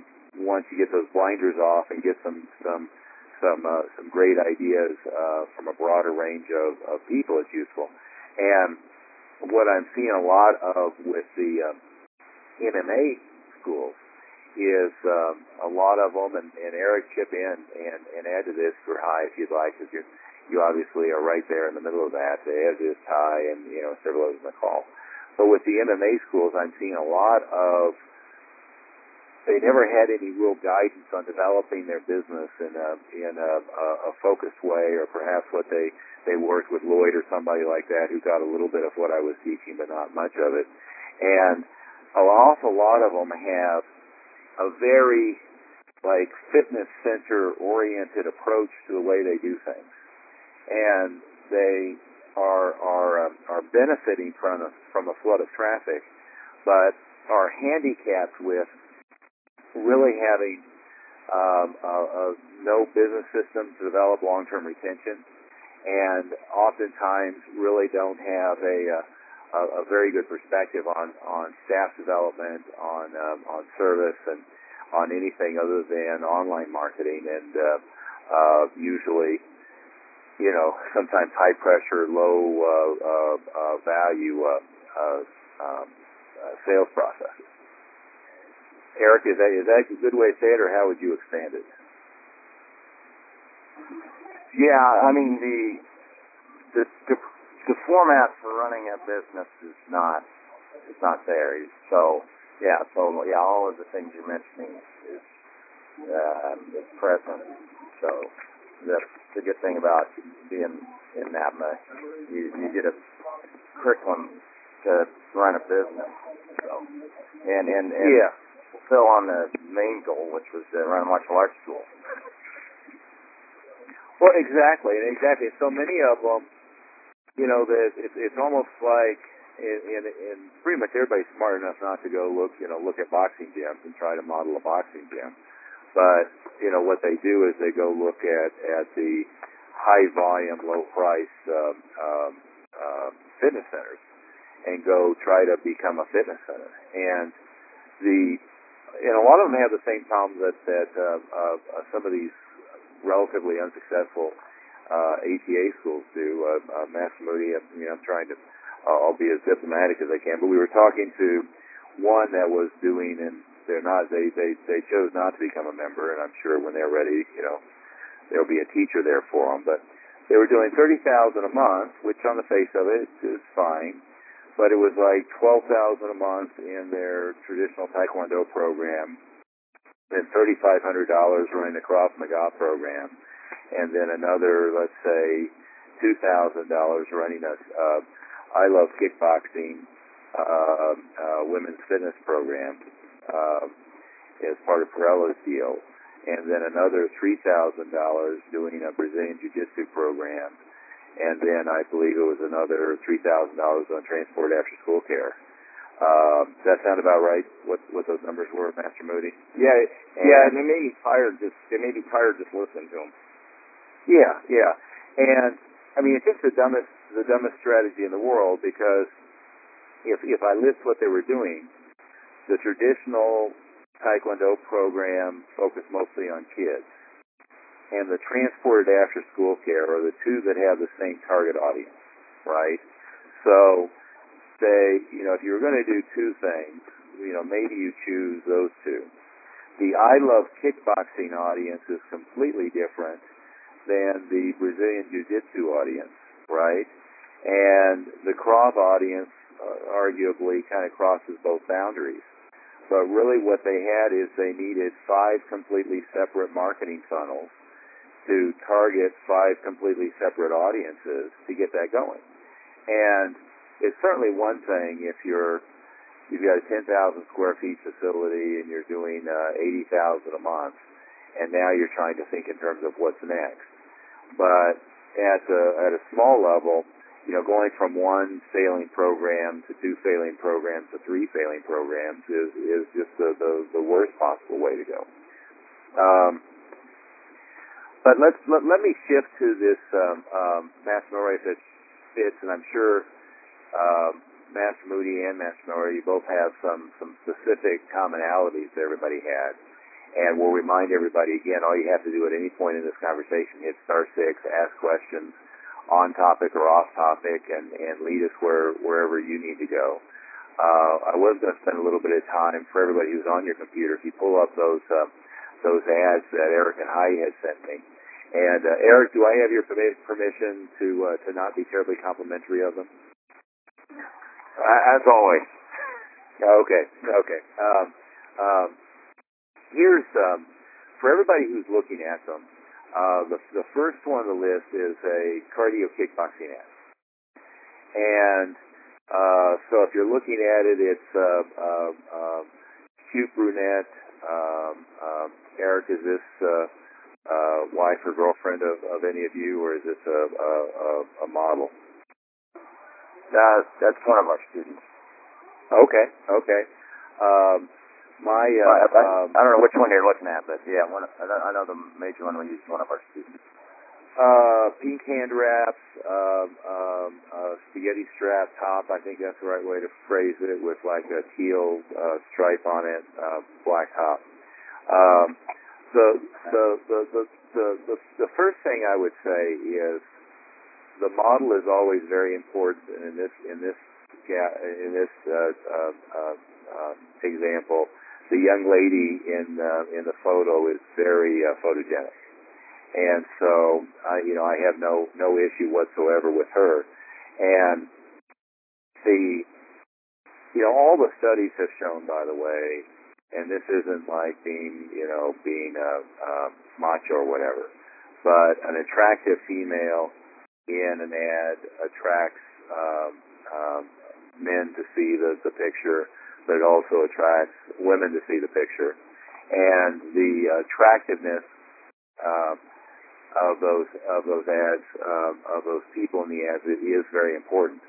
once you get those blinders off and get some some some uh, some great ideas uh, from a broader range of, of people, it's useful. And what I'm seeing a lot of with the um, MMA schools is um, a lot of them, and, and Eric chip in and, and add to this for high if you'd like, because you obviously are right there in the middle of that, as is Ty and you know several others in the call. But with the MMA schools, I'm seeing a lot of they never had any real guidance on developing their business in a in a, a, a focused way, or perhaps what they they worked with Lloyd or somebody like that who got a little bit of what I was teaching, but not much of it. And an awful lot of them have a very like fitness center oriented approach to the way they do things. And they are are um, are benefiting from a, from a flood of traffic, but are handicapped with really having um, a, a no business system to develop long-term retention, and oftentimes really don't have a, a, a very good perspective on, on staff development, on um, on service, and on anything other than online marketing, and uh, uh, usually you know, sometimes high pressure, low uh, uh, uh, value uh, uh, um, uh, sales processes. Eric, is that is that a good way to say it, or how would you expand it? Yeah, I mean the the the, the format for running a business is not is not there. So yeah, so yeah, all of the things you're mentioning is uh, is present. So that's the good thing about being in NAPMA. You, you get a curriculum to run a business. So, and, and, and yeah. fulfill on the main goal, which was to run a martial arts school. Well, exactly, exactly. So many of them, you know, that it's, it's almost like, and, and, and pretty much everybody's smart enough not to go look, you know, look at boxing gyms and try to model a boxing gym. But you know what they do is they go look at at the high volume, low price um, um, uh, fitness centers and go try to become a fitness center. And the and a lot of them have the same problems that that uh, uh, uh, some of these relatively unsuccessful uh, ATA schools do. Uh, uh, Master Moody, I mean, I'm trying to, uh, I'll be as diplomatic as I can, but we were talking to one that was doing, and they're not, they, they, they chose not to become a member, and I'm sure when they're ready, you know, there'll be a teacher there for them, but they were doing 30000 a month, which on the face of it is fine, but it was like 12000 a month in their traditional Taekwondo program, and $3,500 running the Krav Maga program, and then another, let's say, two thousand dollars running a uh, I Love Kickboxing uh, uh, women's fitness program uh, as part of Parrella's deal, and then another three thousand dollars doing a Brazilian Jiu-Jitsu program, and then I believe it was another three thousand dollars on transport after school care. Um, does that sound about right? What what those numbers were, Master Moody? Yeah, yeah, and it made me tired just it made me tired just listening to him. Yeah, yeah. And I mean, it's just the dumbest, the dumbest strategy in the world because if if I list what they were doing, the traditional Taekwondo program focused mostly on kids, and the transported after school care are the two that have the same target audience, right? So, say you know if you were going to do two things, you know maybe you choose those two. The I love kickboxing audience is completely different than the Brazilian Jiu-Jitsu audience, right? And the Krav audience uh, arguably kind of crosses both boundaries. But really what they had is they needed five completely separate marketing funnels to target five completely separate audiences to get that going. And it's certainly one thing if you're you've got a 10,000 square feet facility and you're doing uh, 80,000 a month, and now you're trying to think in terms of what's next. But at a, at a small level, you know, going from one failing program to two failing programs to three failing programs is is just the the, the worst possible way to go. Um, but let's let, let me shift to this um, um, Master Murray if it fits, and I'm sure um, Master Moody and Master Murray, you both have some some specific commonalities that everybody had. And we'll remind everybody again, all you have to do at any point in this conversation, hit star six, ask questions on topic or off topic, and, and lead us where, wherever you need to go. Uh, I was going to spend a little bit of time for everybody who's on your computer. If you pull up those uh, those ads that Eric and Heidi had sent me, and uh, Eric, do I have your permission to uh, to not be terribly complimentary of them? As always. Okay, okay. Um, um, here's um, for everybody who's looking at them. Uh, the the first one on the list is a cardio kickboxing ad, and uh, so if you're looking at it, it's uh, uh, uh, cute brunette. Um, um, Eric, is this uh, uh, wife or girlfriend of, of any of you, or is this a, a, a, a model? That's one of our students. Okay, okay. Um, my, uh, I, I, um, I don't know which one you're looking at, but yeah, one. I know, I know the major one we use one of our students. uh, pink hand wraps, um, um, uh, spaghetti strap top. I think that's the right way to phrase it, with like a teal uh, stripe on it, uh, black top. Um, the, the, the, the, the, the, the first thing I would say is the model is always very important in this in this in this uh, uh, uh, uh, example. The young lady in uh, in the photo is very uh, photogenic, and so I you know I have no no issue whatsoever with her. And the you know all the studies have shown, by the way, and this isn't like being you know being a, a macho or whatever, but an attractive female in an ad attracts um, um, men to see the, the picture, but it also attracts women to see the picture. And the attractiveness uh, of those of those ads um, of those people in the ads it is very important.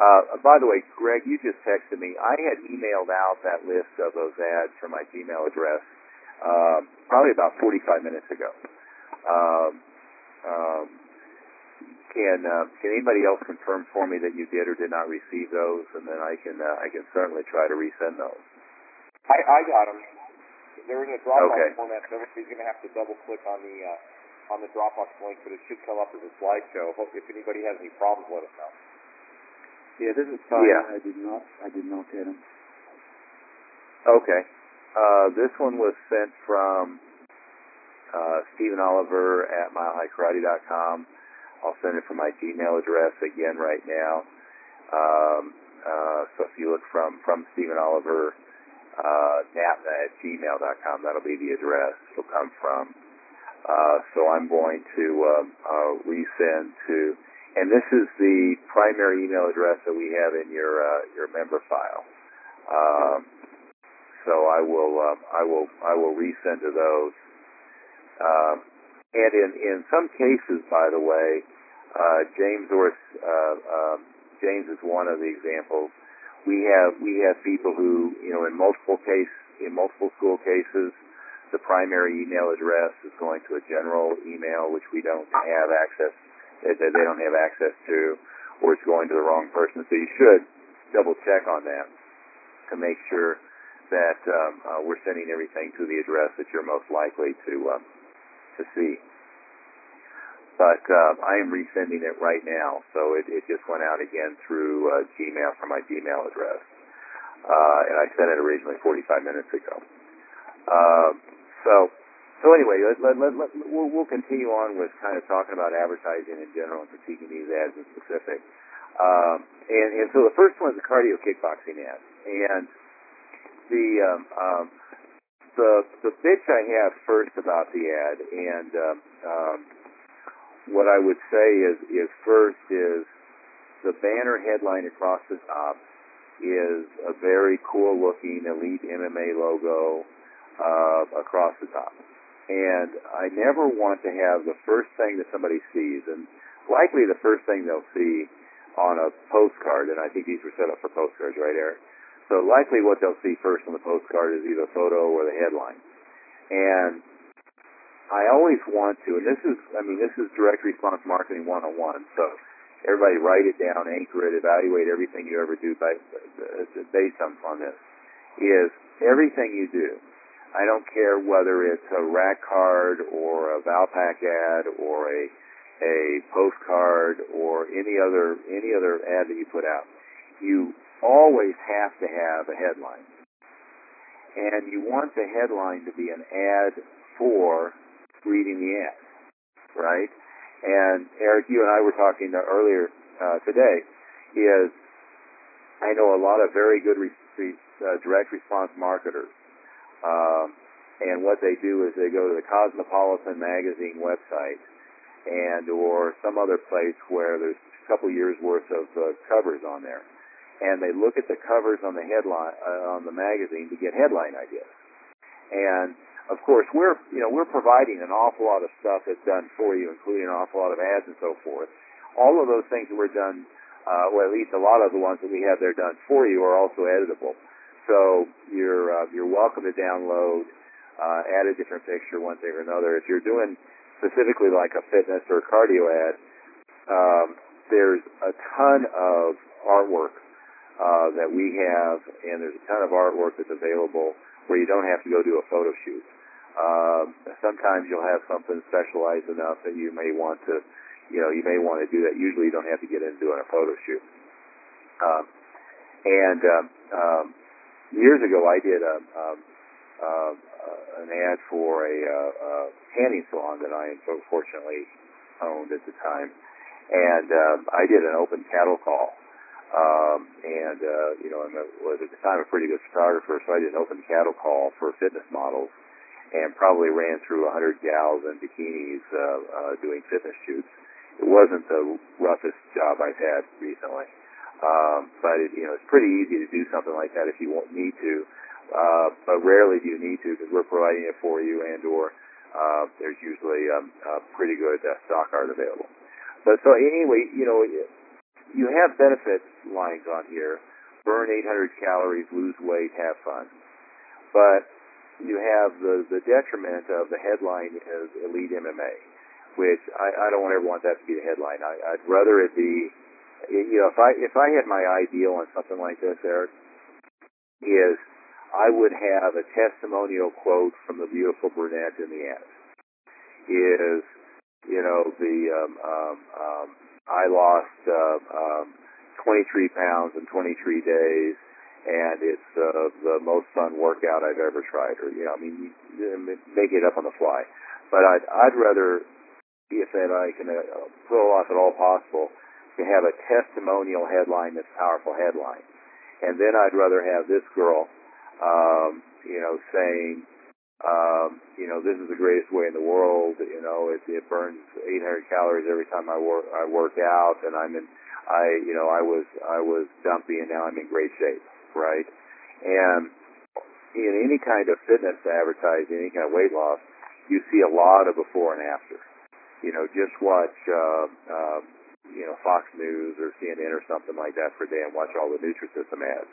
Uh, by the way, Greg, you just texted me. I had emailed out that list of those ads from my Gmail address uh, probably about 45 minutes ago. Um, um, can uh, can anybody else confirm for me that you did or did not receive those, and then I can uh, I can certainly try to resend those. I I got them. they're in a Dropbox Okay. format, so everybody's going to have to double click on the uh, on the Dropbox link, but it should come up as a slideshow. Hope if anybody has any problems, let us know. Yeah, this is fine. Yeah. I did not, I did not get them. Okay. Uh, this one was sent from uh, Stephen Oliver at milehighkarate.com. I'll send it from my Gmail address again right now. Um, uh, so if you look from from Stephen Oliver, uh, napma at gmail.com, that'll be the address it'll come from. Uh, so I'm going to um, uh, resend to, and this is the primary email address that we have in your uh, your member file. Um, so I will um, I will I will resend to those. And in in some cases, by the way, uh, James or uh, um, James is one of the examples. We have we have people who you know in multiple case in multiple school cases, the primary email address is going to a general email which we don't have access that they don't have access to, or it's going to the wrong person. So you should double check on that to make sure that um, uh, we're sending everything to the address that you're most likely to um, to see. But uh, I am resending it right now, so it, it just went out again through uh, Gmail from my Gmail address, uh, and I sent it originally 45 minutes ago. Um, so, so anyway, let, let, let, let, we'll, we'll continue on with kind of talking about advertising in general and critiquing these ads in specific. Um, and, and so the first one is the cardio kickboxing ad, and the um, um, the the bitch I have first about the ad, and um, um, what I would say is is first is the banner headline across the top is a very cool looking elite MMA logo uh, across the top, and I never want to have the first thing that somebody sees, and likely the first thing they'll see on a postcard, and I think these were set up for postcards, right, Eric? So likely what they'll see first on the postcard is either a photo or the headline. And I always want to, and this is, I mean, this is direct response marketing 101. So everybody write it down, anchor it, evaluate everything you ever do by, based on, on this, is everything you do. I don't care whether it's a rack card or a Valpak ad or a a postcard or any other any other ad that you put out. You always have to have a headline. And you want the headline to be an ad for reading the ad, right? And Eric, you and I were talking earlier uh, today, is I know a lot of very good re- re- uh, direct response marketers. Um, and what they do is they go to the Cosmopolitan magazine website and or some other place where there's a couple years worth of uh, covers on there, and they look at the covers on the headline uh, on the magazine to get headline ideas. And of course, we're you know we're providing an awful lot of stuff that's done for you, including an awful lot of ads and so forth. All of those things that were done, uh, well, at least a lot of the ones that we have there done for you are also editable. So you're uh, you're welcome to download, uh, add a different picture, one thing or another. If you're doing specifically like a fitness or cardio ad, um, there's a ton of artwork uh, that we have, and there's a ton of artwork that's available where you don't have to go do a photo shoot. Um, sometimes you'll have something specialized enough that you may want to, you know, you may want to do that. Usually, you don't have to get into doing a photo shoot. Um, and um, um, years ago, I did a, um, uh, uh, an ad for a uh, uh, tanning salon that I unfortunately owned at the time, and um, I did an open cattle call. Um, and uh, you know, I was at the time a pretty good photographer, so I did an open cattle call for fitness models, and probably ran through a hundred gals in bikinis uh, uh, doing fitness shoots. It wasn't the roughest job I've had recently, um, but it, you know, it's pretty easy to do something like that if you won't need to uh, but rarely do you need to because we're providing it for you and or uh, there's usually um, uh, pretty good uh, stock art available. But so anyway, you know, you have benefit lines on here. Burn 800 calories, lose weight, have fun. But you have the, the detriment of the headline as Elite MMA, which I, I don't ever want that to be the headline. I, I'd rather it be, you know, if I if I had my ideal on something like this, Eric, is I would have a testimonial quote from the beautiful brunette in the end. Is you know the um, um, um, I lost uh, um, 23 pounds in 23 days, and it's uh, the most fun workout I've ever tried. Or you know, I mean, make it up on the fly. But I'd I'd rather, if that I can uh, pull off at all possible, to have a testimonial headline that's powerful headline, and then I'd rather have this girl, um, you know, saying. Um, you know, this is the greatest way in the world. You know, it, it burns 800 calories every time I work I work out, and I'm in. I, you know, I was I was dumpy, and now I'm in great shape, right? And in any kind of fitness advertising, any kind of weight loss, you see a lot of before and after. You know, just watch, uh, uh, you know, Fox News or CNN or something like that for a day and watch all the Nutrisystem ads.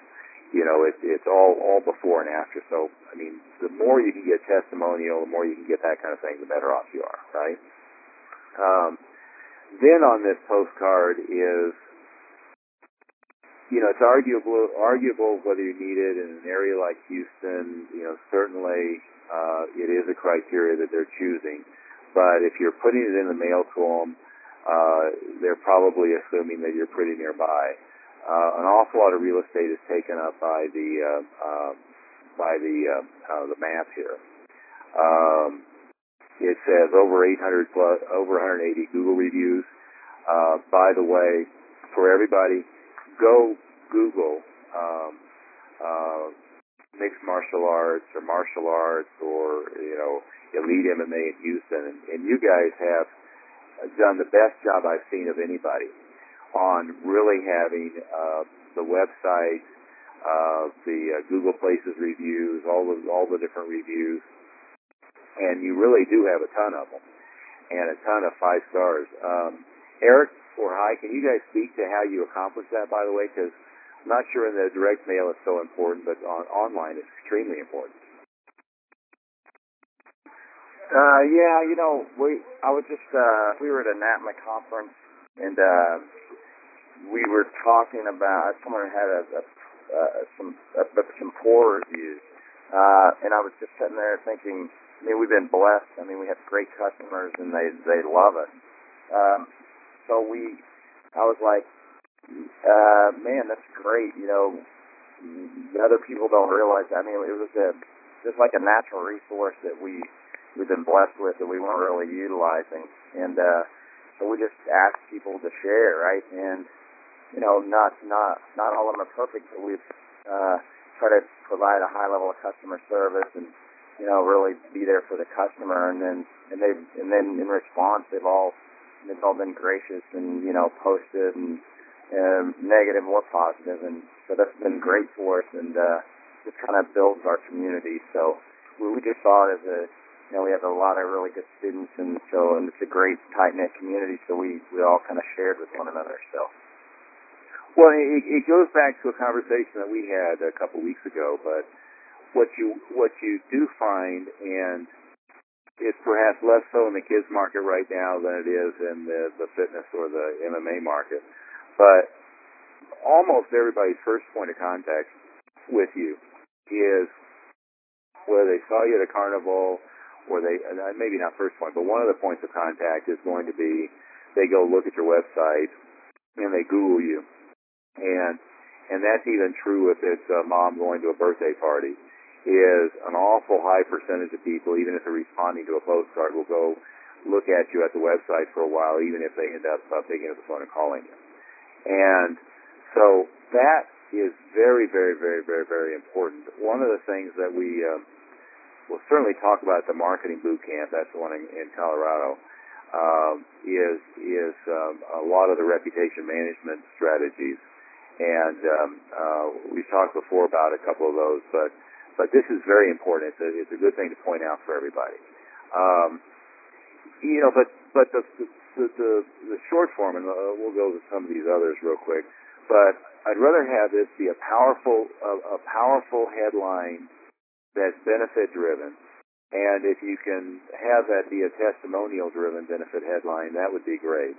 You know, it, it's all all before and after. So, I mean, the more you can get testimonial, the more you can get that kind of thing, the better off you are, right? Um, then on this postcard is, you know, it's arguable arguable whether you need it in an area like Houston. You know, certainly uh, it is a criteria that they're choosing. But if you're putting it in the mail to them, uh, they're probably assuming that you're pretty nearby. Uh, an awful lot of real estate is taken up by the uh, uh, by the uh, uh, the map here. Um, it says over 800 plus, over 180 Google reviews. Uh, by the way, for everybody, go Google um, uh, mixed martial arts or martial arts or you know elite MMA in Houston, and, and you guys have done the best job I've seen of anybody on really having uh, the website, uh, the uh, Google Places reviews, all the all the different reviews, and you really do have a ton of them, and a ton of five stars. Um, Eric or Hi, can you guys speak to how you accomplished that? By the way, because I'm not sure in the direct mail it's so important, but on online it's extremely important. Uh, yeah, you know, we I was just uh, we were at a NAPMA conference and uh, we were talking about someone had a, a uh, some a, some poor reviews, uh, and I was just sitting there thinking. I mean, we've been blessed. I mean, we have great customers, and they they love us. Um, so we, I was like, uh, man, that's great. You know, other people don't realize. That. I mean, it was a just like a natural resource that we we've been blessed with that we weren't really utilizing, and uh, so we just asked people to share, right? And you know, not not not all of them are perfect, but we've uh, tried to provide a high level of customer service and you know really be there for the customer, and then and they and then in response they've all they've all been gracious and you know posted and um, negative or positive, and so that's been great for us, and uh, just kind of builds our community. So we, we just saw it as a you know we have a lot of really good students, and so and it's a great tight knit community. So we we all kind of shared with one another. So. Well, it, it goes back to a conversation that we had a couple weeks ago, but what you what you do find, and it's perhaps less so in the kids market right now than it is in the, the fitness or the MMA market, but almost everybody's first point of contact with you is whether they saw you at a carnival or they maybe not first point, but one of the points of contact is going to be they go look at your website and they Google you and and that's even true if it's a mom going to a birthday party. Is an awful high percentage of people, even if they're responding to a postcard, will go look at you at the website for a while, even if they end up uh, picking up the phone and calling you. And so that is very, very, very, very, very important. One of the things that we uh, will certainly talk about at the marketing boot camp, that's the one in, in Colorado, um, is is um, a lot of the reputation management strategies and um, uh, we've talked before about a couple of those, but but this is very important. It's a, it's a good thing to point out for everybody. Um, you know, but but the the, the, the short form, and uh, we'll go to some of these others real quick. But I'd rather have this be a powerful a, a powerful headline that's benefit driven, and if you can have that be a testimonial driven benefit headline, that would be great.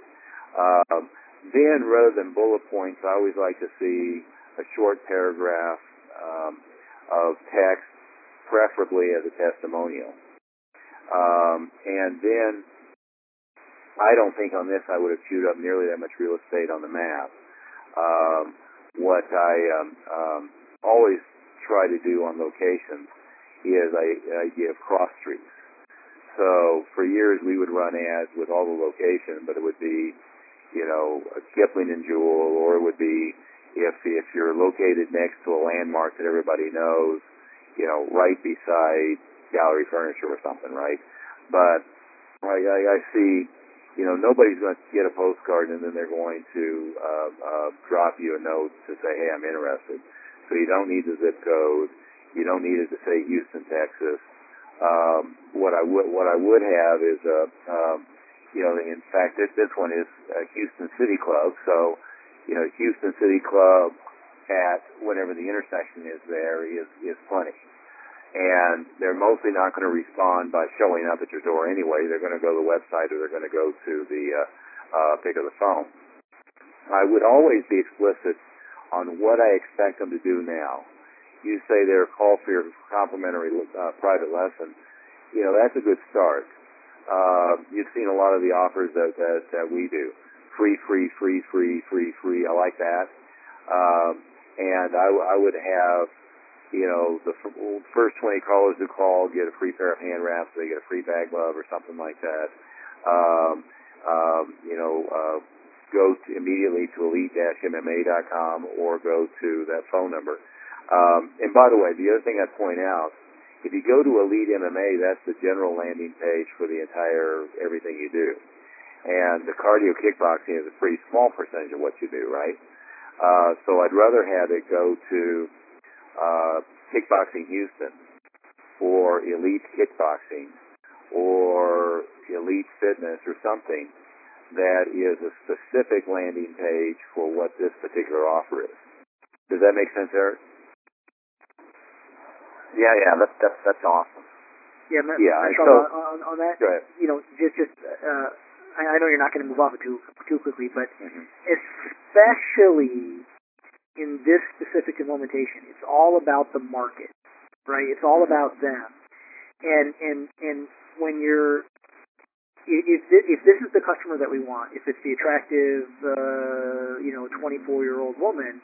Um, then, rather than bullet points, I always like to see a short paragraph, um, of text, preferably as a testimonial. Um, and then I don't think on this I would have chewed up nearly that much real estate on the map. Um, what I um, um, always try to do on locations is I, I give cross streets. So for years we would run ads with all the location, but it would be, you know, a Kipling and Jewel, or it would be if if you're located next to a landmark that everybody knows, you know, right beside Gallery Furniture or something, right? But I, I, I see, you know, nobody's going to get a postcard and then they're going to uh, uh, drop you a note to say, hey, I'm interested. So you don't need the zip code. You don't need it to say Houston, Texas. Um, what I would what I would have is a, um, you know, in fact, this this one is uh, Houston City Club. So, you know, Houston City Club at whatever the intersection is there is is plenty. And they're mostly not going to respond by showing up at your door anyway. They're going to go to the website or they're going to go to the uh, uh, pick of the phone. I would always be explicit on what I expect them to do now you say they're call for your complimentary uh, private lesson, you know that's a good start. Uh, you've seen a lot of the offers that, that that we do, free, free, free, free, free, free. I like that. Um, and I, I would have, you know, the first 20 callers who call get a free pair of hand wraps. They get a free bag glove or something like that. Um, um, you know, uh, go to immediately to elite-mma.com or go to that phone number. Um, and by the way, the other thing I'd point out, if you go to Elite MMA, that's the general landing page for the entire everything you do. And the cardio kickboxing is a pretty small percentage of what you do, right? Uh, so I'd rather have it go to uh, Kickboxing Houston or Elite Kickboxing or Elite Fitness or something that is a specific landing page for what this particular offer is. Does that make sense, Eric? Yeah, yeah, that's that's that's awesome. Yeah, Yeah, so- on, on that, you know, just just uh, I, I know you're not going to move off it too too quickly, but Mm-hmm. especially in this specific implementation, it's all about the market, right? It's all about them, and and and when you're if if this is the customer that we want, if it's the attractive, uh, you know, 24 year old woman,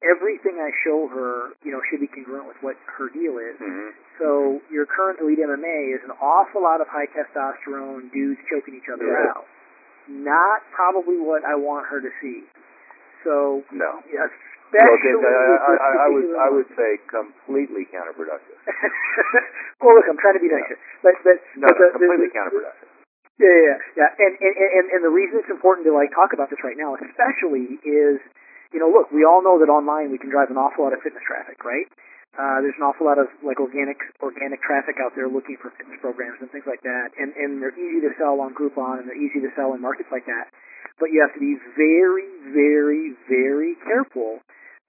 everything I show her, you know, should be congruent with what her deal is. Mm-hmm. So your current elite MMA is an awful lot of high testosterone dudes choking each other Yeah. out. Not probably what I want her to see. So No. especially Well, I, I, I, would I would say completely counterproductive. well, look, I'm trying to be nicer, but but, No, but the, the- completely the- counterproductive. Yeah, yeah, yeah. And, and and and the reason it's important to like talk about this right now, especially, is you know, look, we all know that online we can drive an awful lot of fitness traffic, right? Uh, there's an awful lot of like organic organic traffic out there looking for fitness programs and things like that, and and they're easy to sell on Groupon and they're easy to sell in markets like that. But you have to be very, very, very careful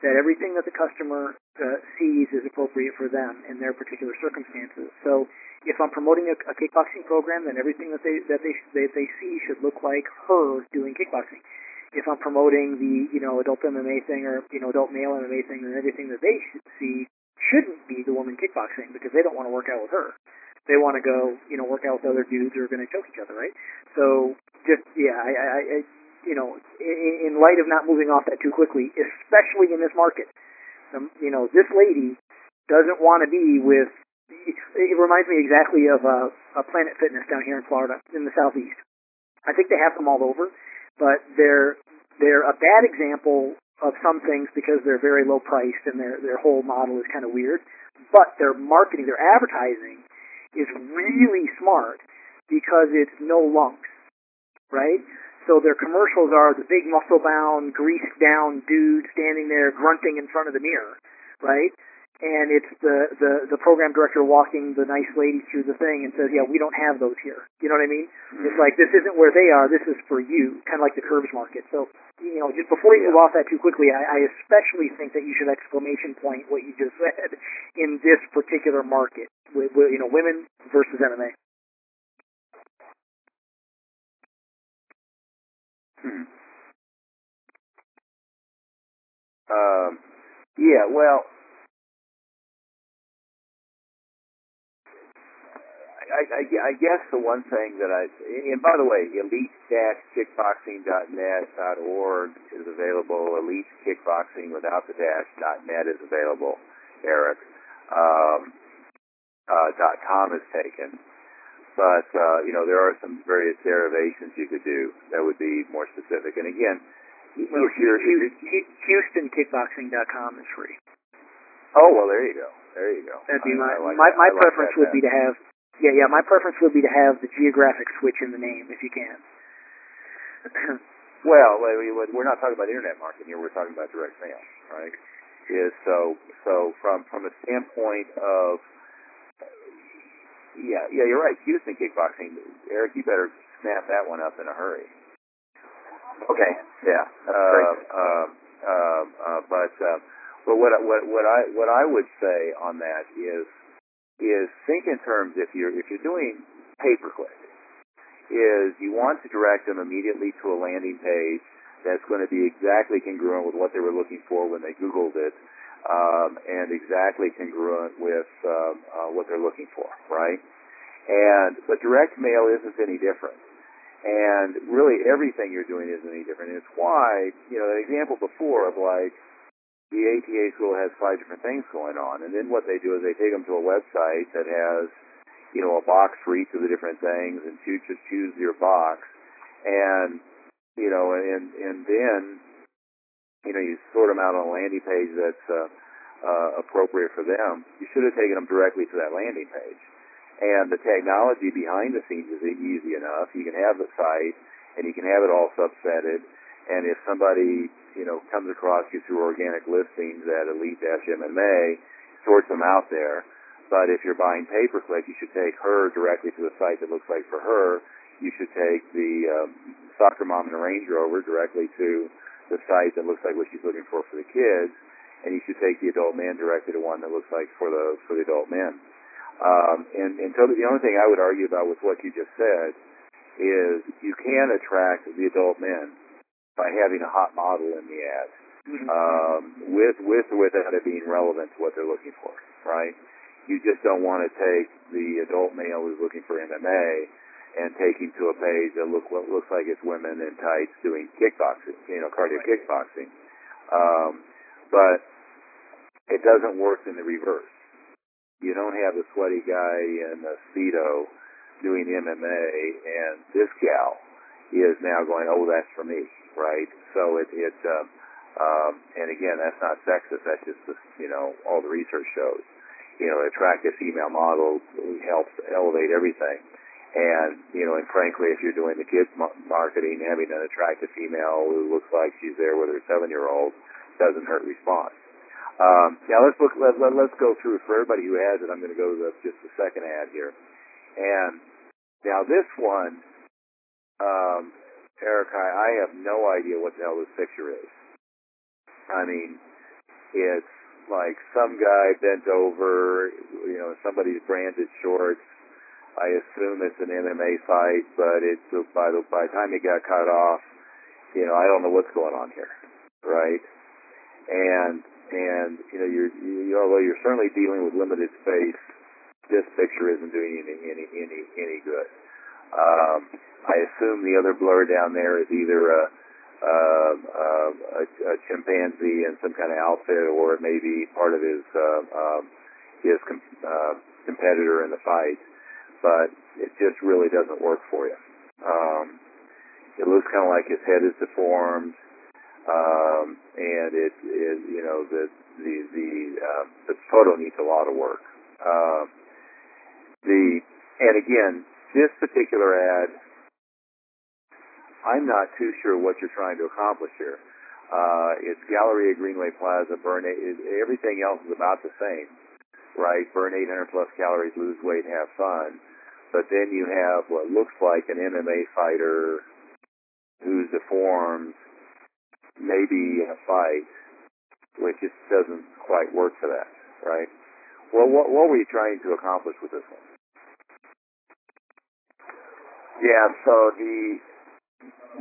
that everything that the customer uh, sees is appropriate for them in their particular circumstances. So if I'm promoting a, a kickboxing program, then everything that they that they that they see should look like her doing kickboxing. If I'm promoting the you know adult MMA thing or you know adult male MMA thing, then everything that they should see shouldn't be the woman kickboxing because they don't want to work out with her. They want to go you know work out with other dudes who are going to choke each other, right? So just yeah, I, I, I you know in, in light of not moving off that too quickly, especially in this market, um, you know this lady doesn't want to be with it reminds me exactly of uh, a Planet Fitness down here in Florida, in the southeast. I think they have them all over, but they're they're a bad example of some things because they're very low priced and their their whole model is kind of weird. But their marketing, their advertising, is really smart because it's no lumps, right? So their commercials are the big muscle bound, greased down dude standing there grunting in front of the mirror, right? And it's the, the, the program director walking the nice lady through the thing and says, yeah, we don't have those here. You know what I mean? It's like, this isn't where they are, this is for you, kind of like the curves market. So, you know, just before you move off that too quickly, I, I especially think that you should exclamation point what you just said in this particular market, with, with you know, women versus MMA. Hmm. Um, yeah, well, I, I, I guess the one thing that I, and by the way, elite-kickboxing.net.org is available. Elite Kickboxing without the dash .net is available. Eric. Um, uh, .com is taken. But, uh, you know, there are some various derivations you could do that would be more specific. And again, Well, if you're, you're HoustonKickboxing.com is free. oh, well, there you go. There you go. That'd be my I like my, that. my I like preference that would be to have yeah yeah my preference would be to have the geographic switch in the name if you can. Well, we're not talking about internet marketing here. We're talking about direct mail, right? Is so so from from a standpoint of yeah yeah you're right. Houston kickboxing, Eric, you better snap that one up in a hurry. Okay. Yeah. Um, um, uh, but uh, but what what what I what I would say on that is is think in terms if you're if you're doing pay per click is you want to direct them immediately to a landing page that's going to be exactly congruent with what they were looking for when they Googled it, um, and exactly congruent with um, uh, what they're looking for, right? And but direct mail isn't any different. And really everything you're doing isn't any different. And it's why, you know, the example before of like the ATA school has five different things going on. And then what they do is they take them to a website that has, you know, a box for each of the different things and you just choose your box. And, you know, and, and then, you know, you sort them out on a landing page that's, uh, uh, appropriate for them. You should have taken them directly to that landing page. And the technology behind the scenes is easy enough. You can have the site and you can have it all subsetted. And if somebody, you know, comes across you through organic listings at Elite-MMA, sorts them out there. But if you're buying pay-per-click, you should take her directly to the site that looks like for her. You should take the um, soccer mom in a Range Rover directly to the site that looks like what she's looking for for the kids. And you should take the adult man directly to one that looks like for the for the adult men. Um, and, and so the only thing I would argue about with what you just said is you can attract the adult men by having a hot model in the ad, um, with with or without it being relevant to what they're looking for, right? You just don't want to take the adult male who's looking for MMA and take him to a page that look what looks like it's women in tights doing kickboxing, you know, cardio kickboxing. Um, but it doesn't work in the reverse you don't have the sweaty guy in a speedo doing MMA, and this gal is now going, oh, that's for me, right? So it, it, um, um, and again, that's not sexist. That's just, you know, all the research shows. You know, attractive female model helps elevate everything. And, you know, and frankly, if you're doing the kids marketing, having an attractive female who looks like she's there with her seven-year-old doesn't hurt response. Um, now let's look. Let, let, let's go through for everybody who has it. I'm going to go to the, just the second ad here, and now this one, um, Eric, I, I have no idea what the hell this picture is. I mean, it's like some guy bent over, you know, somebody's branded shorts. I assume it's an MMA fight, but it's by the by the time it got cut off, you know, I don't know what's going on here, right? And and you know you're you, although you're certainly dealing with limited space, this picture isn't doing any any any any good. Um, I assume the other blur down there is either a, uh, a, a chimpanzee in some kind of outfit, or it may be part of his uh, um, his com- uh, competitor in the fight. But it just really doesn't work for you. Um, it looks kind of like his head is deformed um, and it you know the the the uh, the photo needs a lot of work. Um, the and again, this particular ad, I'm not too sure what you're trying to accomplish here. Uh, it's Galleria Greenway Plaza. Burn eight, everything else is about the same, right? Burn 800 plus calories, lose weight, have fun. But then you have what looks like an MMA fighter who's deformed maybe in a fight, which just doesn't quite work for that, right? Well, what, what were you trying to accomplish with this one? Yeah, so the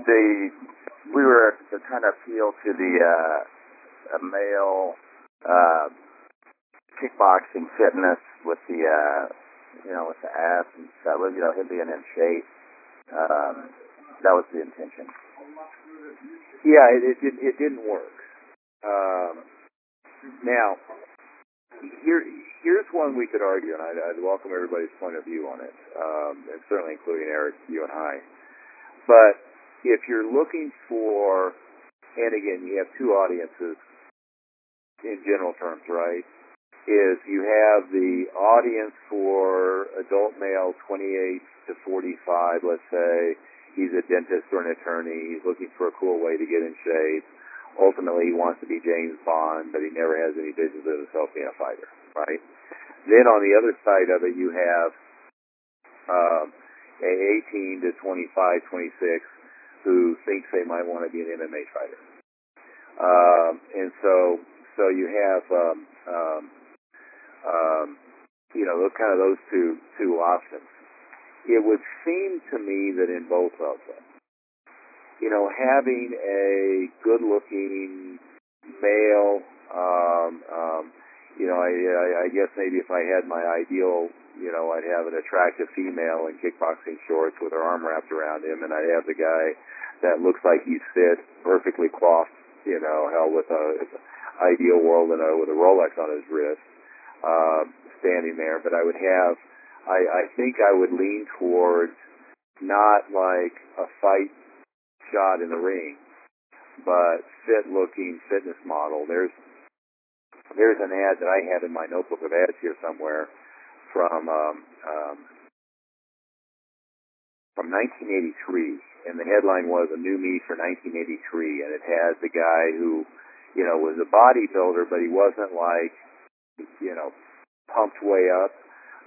the we were to kind of appeal to the uh, male uh, kickboxing fitness with the uh, you know, with the abs and stuff, you know, him being in shape. Um, that was the intention. Yeah, it, it, did- it didn't work. Um, now, here, here's one we could argue, and I'd, I'd welcome everybody's point of view on it, um, and certainly including Eric, you and I. But if you're looking for, and again, you have two audiences in general terms, right? Is you have the audience for adult male 28 to 45, let's say, he's a dentist or an attorney, he's looking for a cool way to get in shape. Ultimately, he wants to be James Bond, but he never has any visions of himself being a fighter, right? Then on the other side of it, you have um, a 18 to 25, 26 who thinks they might want to be an MMA fighter. Um, and so, so you have, um, um, um, you know, those kind of those two two options. It would seem to me that in both of them, you know, having a good-looking male, um, um, you know, I, I, I guess maybe if I had my ideal, you know, I'd have an attractive female in kickboxing shorts with her arm wrapped around him, and I'd have the guy that looks like he's fit, perfectly coiffed, you know, hell with a ideal world and a, with a Rolex on his wrist, uh, standing there. But I would have, I, I think I would lean towards not like a fight shot in the ring, but fit-looking fitness model. There's there's an ad that I had in my notebook of ads here somewhere from um, um, from 1983, and the headline was "A New Me for 1983," and it has the guy who, you know, was a bodybuilder, but he wasn't like, you know, pumped way up,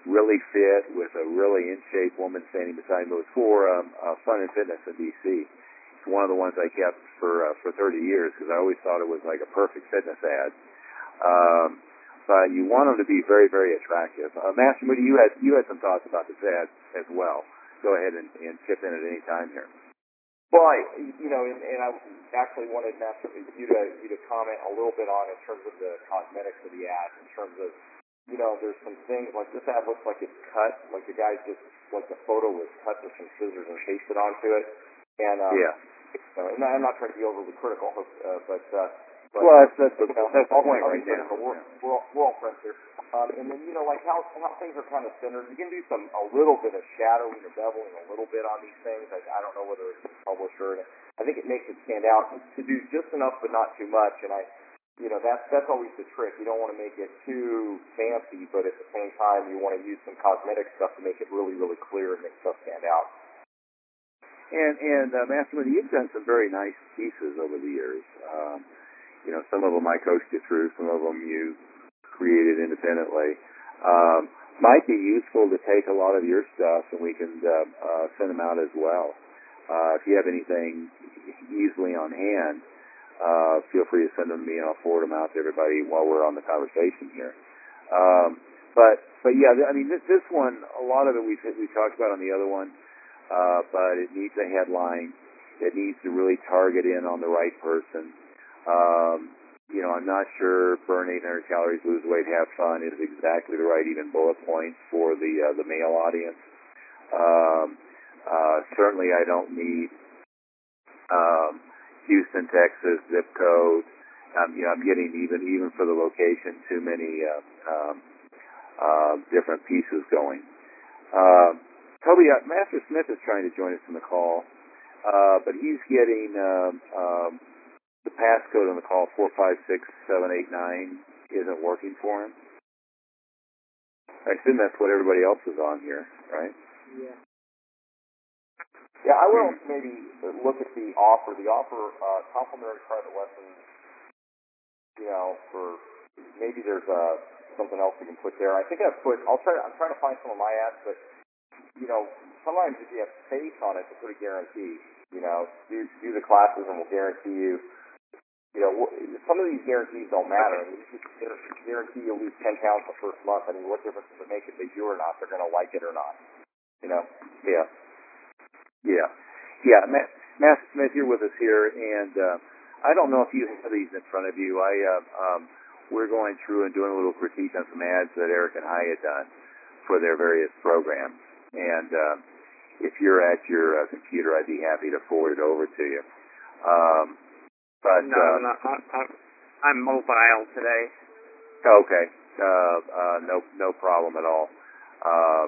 really fit with a really in shape woman standing beside him. It was for um, uh, Fun and Fitness in DC. It's one of the ones I kept for uh, for 30 years because I always thought it was like a perfect fitness ad. Um, but you want them to be very, very attractive. Uh, Master Moody, you had you had some thoughts about this ad as well. Go ahead and, and chip in at any time here. Well, I, you know, and, and I actually wanted Master you to you to comment a little bit on in terms of the cosmetics of the ad, in terms of, you know, there's some things like this ad looks like it's cut, like the guy just like the photo was cut with some scissors and pasted onto it, and um, yeah. you know, and I'm not trying to be overly critical, uh, but uh, but Well, that's that's the, you know, that's the point right be now. critical. We're, we're, all, we're friends here. Um, and then, you know, like how, how things are kind of centered. You can do some, a little bit of shadowing or beveling a little bit on these things. I, I don't know whether it's a publisher. And I think it makes it stand out to do just enough but not too much. And I, you know, that's, that's always the trick. You don't want to make it too fancy, but at the same time, you want to use some cosmetic stuff to make it really, really clear and make stuff stand out. And and uh, Master Moody, you've done some very nice pieces over the years. Um, you know, some of them I coached you through, some of them you created independently. Um, might be useful to take a lot of your stuff and we can uh, uh, send them out as well. Uh, if you have anything easily on hand, uh, feel free to send them to me and I'll forward them out to everybody while we're on the conversation here. Um, but but yeah, I mean this, this one, a lot of it we we talked about on the other one, uh, but it needs a headline. It needs to really target in on the right person. Um, you know, I'm not sure burn 800 calories, lose weight, have fun is exactly the right even bullet point for the uh, the male audience. Um, uh, certainly, I don't need um, Houston, Texas zip code. Um, you know, I'm getting even even for the location too many uh, um, uh, different pieces going. Uh, Toby, uh, Master Smith is trying to join us in the call, uh, but he's getting um, um, the passcode on the call four five six seven eight nine isn't working for him. I assume that's what everybody else is on here, right? Yeah. Yeah, I will maybe look at the offer. The offer, uh, complimentary private lessons, you know, for maybe there's uh, something else we can put there. I think I've put, I'll try, I'm trying to find some of my ads, but, you know, sometimes if you have space on it to put a guarantee, you know, do, do the classes and we'll guarantee you, you know, some of these guarantees don't matter. I mean, you can guarantee you'll lose 10 pounds the first month. I mean, what difference does it make if they do or not? They're going to like it or not, you know? Yeah. Yeah. Yeah. Ma- Master Smith, you're with us here, and uh, I don't know if you have these in front of you. I uh, um, we're going through and doing a little critique on some ads that Eric and I had done. for their various programs. And uh, if you're at your uh, computer, I'd be happy to forward it over to you. Um, but no, uh, no, I, I, I'm mobile today. Okay. Uh, uh, no, no problem at all. Uh,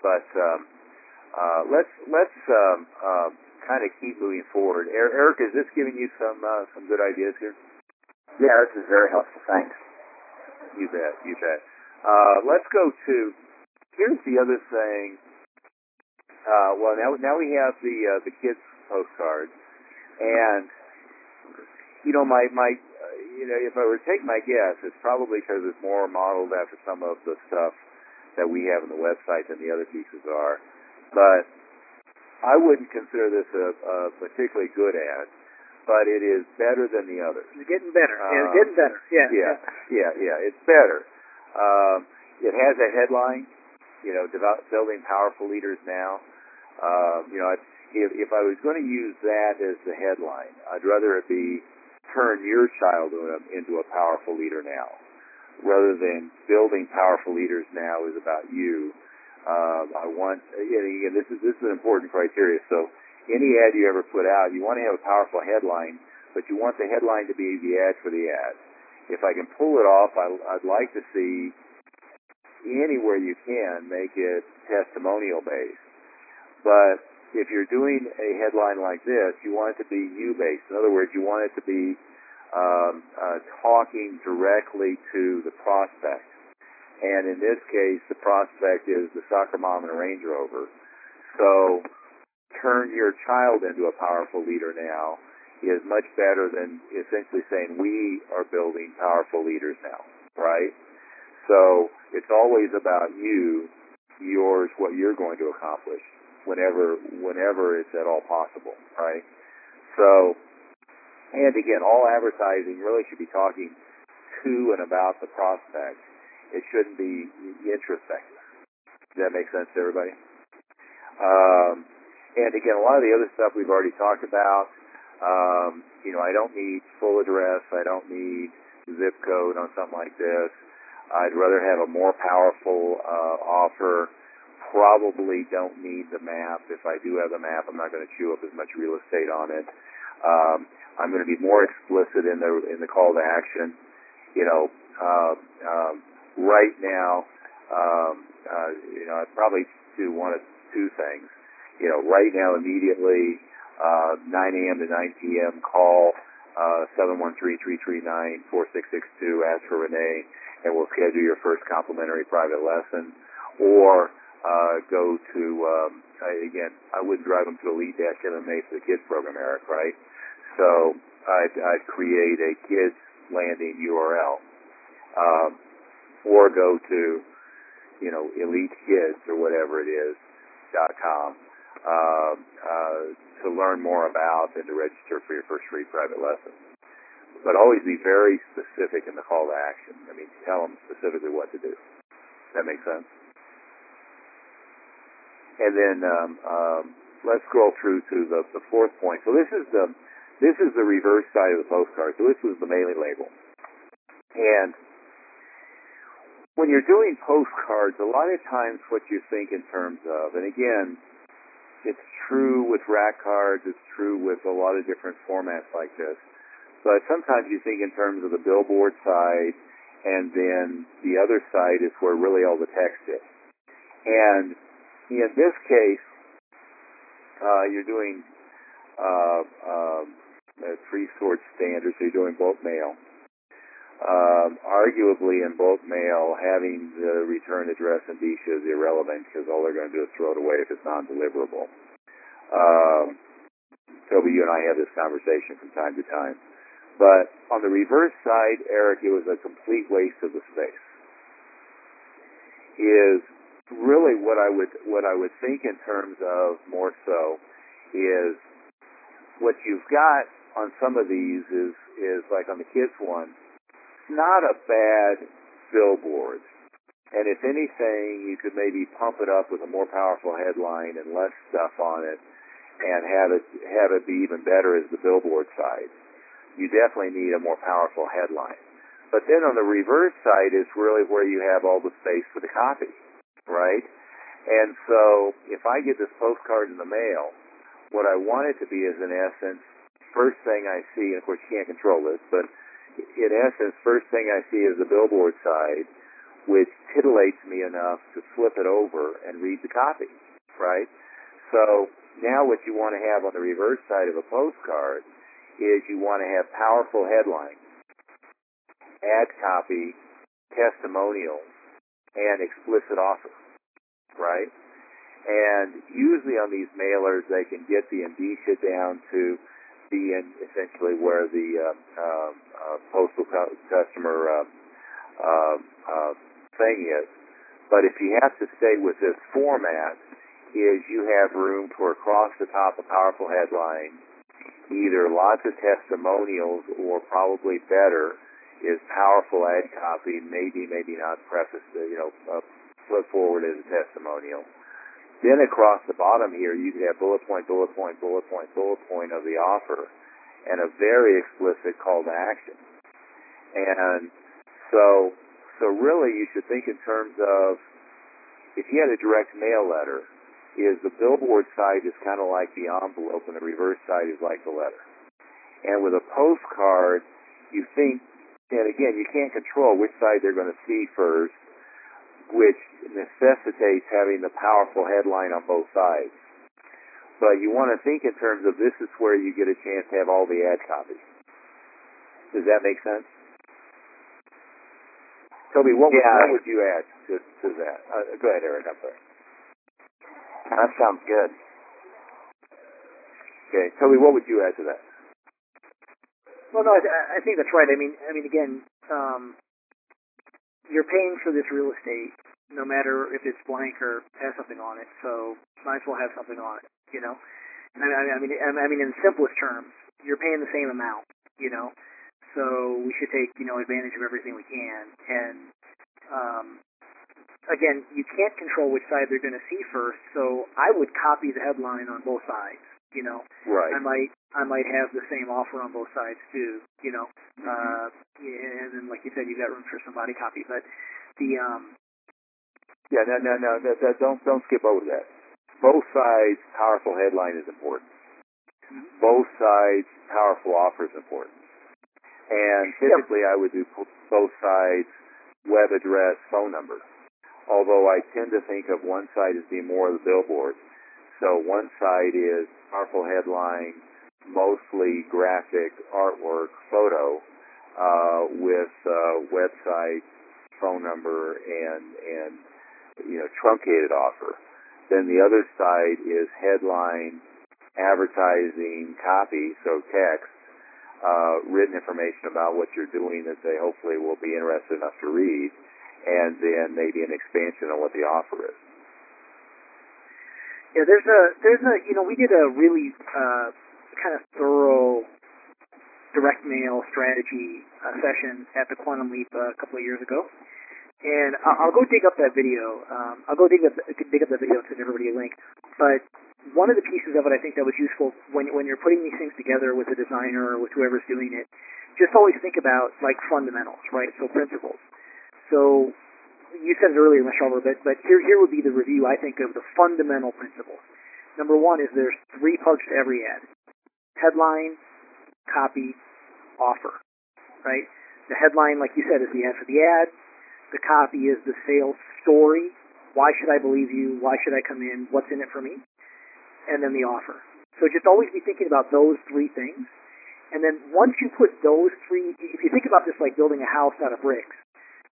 but um, uh, let's let's um, uh, kind of keep moving forward. Er- Eric, is this giving you some uh, some good ideas here? Yeah, this is very helpful. Thanks. You bet. You bet. Uh, let's go to. Here's the other thing. Uh, well, now now we have the uh, the kids postcards, and you know my my uh, you know if I were to take my guess, it's probably because it's more modeled after some of the stuff that we have on the website than the other pieces are. But I wouldn't consider this a, a particularly good ad, but it is better than the others. It's getting better. yeah, Uh, it's getting better. Yeah. Yeah, yeah, yeah. It's better. Um, it has a headline, you know, develop, building powerful leaders now. Um, you know, if, if I was going to use that as the headline, I'd rather it be turn your child into a powerful leader now, rather than building powerful leaders now is about you. Um, I want, and again, this is this is an important criteria. So, any ad you ever put out, you want to have a powerful headline, but you want the headline to be the ad for the ad. If I can pull it off, I, I'd like to see anywhere you can make it testimonial based. But if you're doing a headline like this, you want it to be you based. In other words, you want it to be um, uh, talking directly to the prospect. And in this case, the prospect is the soccer mom and a Range Rover. So turn your child into a powerful leader now is much better than essentially saying we are building powerful leaders now, right? So it's always about you, yours, what you're going to accomplish whenever whenever it's at all possible, right? So and again, all advertising really should be talking to and about the prospect. It shouldn't be introspective. Does that make sense to everybody? Um, and again, a lot of the other stuff we've already talked about. Um, you know, I don't need full address. I don't need zip code on something like this. I'd rather have a more powerful uh, offer. Probably don't need the map. If I do have the map, I'm not going to chew up as much real estate on it. Um, I'm going to be more explicit in the in the call to action. You know, uh, um, right now, um, uh, you know, I'd probably do one of two things. You know, right now, immediately, uh, 9 a.m. to 9 p.m. call uh, 713-339-4662. Ask for Renee, and we'll schedule your first complimentary private lesson. Or uh, go to um, I, again. I wouldn't drive them to Elite Dash MMA for the kids program, Eric, right? So I'd, I'd create a kids landing URL, um, or go to you know Elite Kids or whatever it is dot com uh, uh, to learn more about and to register for your first free private lesson. But always be very specific in the call to action. I mean, tell them specifically what to do. That make sense? And then um, um, let's scroll through to the, the fourth point. So this is the this is the reverse side of the postcard. So this was the mailing label. And when you're doing postcards, a lot of times what you think in terms of, and again, it's true with rack cards, it's true with a lot of different formats like this, but sometimes you think in terms of the billboard side, and then the other side is where really all the text is. And in this case, uh, you're doing uh, um, uh, three sort standards, so you're doing bulk mail. Um, arguably, in bulk mail, having the return address and indicia is irrelevant because all they're going to do is throw it away if it's non-deliverable. Um, Toby, you and I have this conversation from time to time. But on the reverse side, Eric, it was a complete waste of the space. Is really what I would what I would think in terms of more so is what you've got on some of these is is like on the kids one, not a bad billboard. And if anything, you could maybe pump it up with a more powerful headline and less stuff on it, and have it have it be even better as the billboard side. You definitely need a more powerful headline. But then on the reverse side is really where you have all the space for the copy. Right? And so if I get this postcard in the mail, what I want it to be is in essence, first thing I see, and of course you can't control this, but in essence, first thing I see is the billboard side, which titillates me enough to flip it over and read the copy, right? So now what you want to have on the reverse side of a postcard is you want to have powerful headlines, ad copy, testimonials, and explicit offer, right? And usually on these mailers, they can get the indicia down to being essentially where the uh, uh, uh, postal cu- customer uh, thing is. But if you have to stay with this format, is you have room for across the top a powerful headline, either lots of testimonials or probably better is powerful ad copy, maybe, maybe not prefaced, you know, uh, put forward as a testimonial. Then across the bottom here, you could have bullet point, bullet point, bullet point, bullet point of the offer, and a very explicit call to action. And so, so really, you should think in terms of if you had a direct mail letter, is the billboard side is kind of like the envelope, and the reverse side is like the letter. And with a postcard, you think, and again, you can't control which side they're going to see first, which necessitates having the powerful headline on both sides. But you want to think in terms of this is where you get a chance to have all the ad copy. Does that make sense? Toby, what, would, what would you add to, to that? Uh, go ahead, Eric. I'm sorry. That sounds good. Okay, Toby, what would you add to that? Well, no, I, I think that's right. I mean, I mean, again, um, you're paying for this real estate, no matter if it's blank or has something on it. So might as well have something on it, you know. And I, I mean, I mean, in simplest terms, you're paying the same amount, you know. So we should take, you know, advantage of everything we can. And um, again, you can't control which side they're going to see first. So I would copy the headline on both sides, you know. Right. I might I might have the same offer on both sides too, you know. Uh, and then like you said, you've got room for some body copy, but the um, Yeah, no, no, no, no, no, don't don't skip over that. Both sides, powerful headline is important. Both sides, powerful offer is important. And typically, I would do both sides, web address, phone number. Although I tend to think of one side as being more of the billboard. So one side is powerful headline, mostly graphic artwork, photo, uh, with uh, website, phone number, and and you know truncated offer. Then the other side is headline, advertising, copy, so text, uh, written information about what you're doing that they hopefully will be interested enough to read, and then maybe an expansion on what the offer is. Yeah, there's a there's a you know we did a really uh, kind of thorough direct mail strategy uh, session at the Quantum Leap uh, a couple of years ago. And I'll, I'll go dig up that video. Um, I'll go dig up dig up that video and send everybody a link. But one of the pieces of it I think that was useful when when you're putting these things together with a designer or with whoever's doing it, just always think about like fundamentals, right? So principles. So you said it earlier. Albert, but but here here would be the review I think of the fundamental principles. Number one is there's three parts to every ad: headline, copy, offer. Right? The headline, like you said, is the ad for the ad. The copy is the sales story. Why should I believe you? Why should I come in? What's in it for me? And then the offer. So just always be thinking about those three things. And then once you put those three, if you think about this like building a house out of bricks,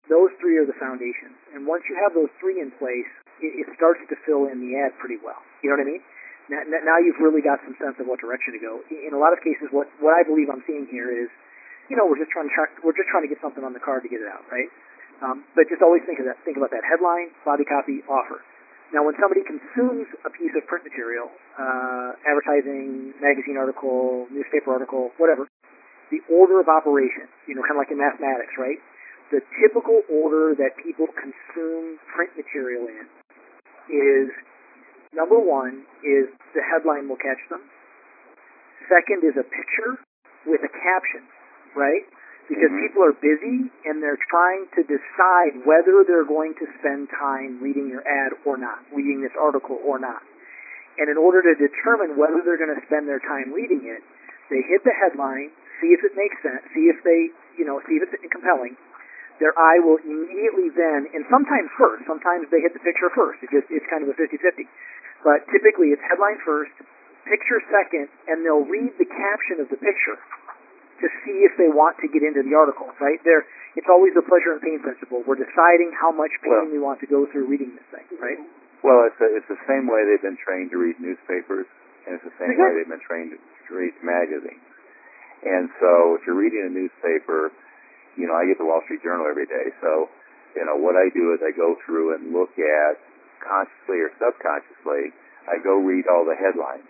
those three are the foundations. And once you have those three in place, it, it starts to fill in the ad pretty well. You know what I mean? Now, now you've really got some sense of what direction to go. In a lot of cases, what what I believe I'm seeing here is, you know, we're just trying to track, we're just trying to get something on the card to get it out, right? Um, but just always think of that. Think about that headline, body copy, offer. Now, when somebody consumes a piece of print material, uh, advertising, magazine article, newspaper article, whatever, the order of operation, you know, kind of like in mathematics, right? The typical order that people consume print material in is number one is the headline will catch them. Second is a picture with a caption, right? because Mhm. people are busy and they're trying to decide whether they're going to spend time reading your ad or not, reading this article or not. And in order to determine whether they're going to spend their time reading it, they hit the headline, see if it makes sense, see if they, you know, see if it's compelling. Their eye will immediately then, and sometimes first, sometimes they hit the picture first. It just, it's kind of a 50-50. But typically it's headline first, picture second, and they'll read the caption of the picture to see if they want to get into the article, right? There, it's always the pleasure and pain principle. We're deciding how much pain Well- we want to go through reading this thing, right? Well, it's a, it's the same way they've been trained to read newspapers, and it's the same way they've been trained to read magazines. And so, if you're reading a newspaper, you know, I get the Wall Street Journal every day. So, you know, what I do is I go through and look at consciously or subconsciously. I go read all the headlines,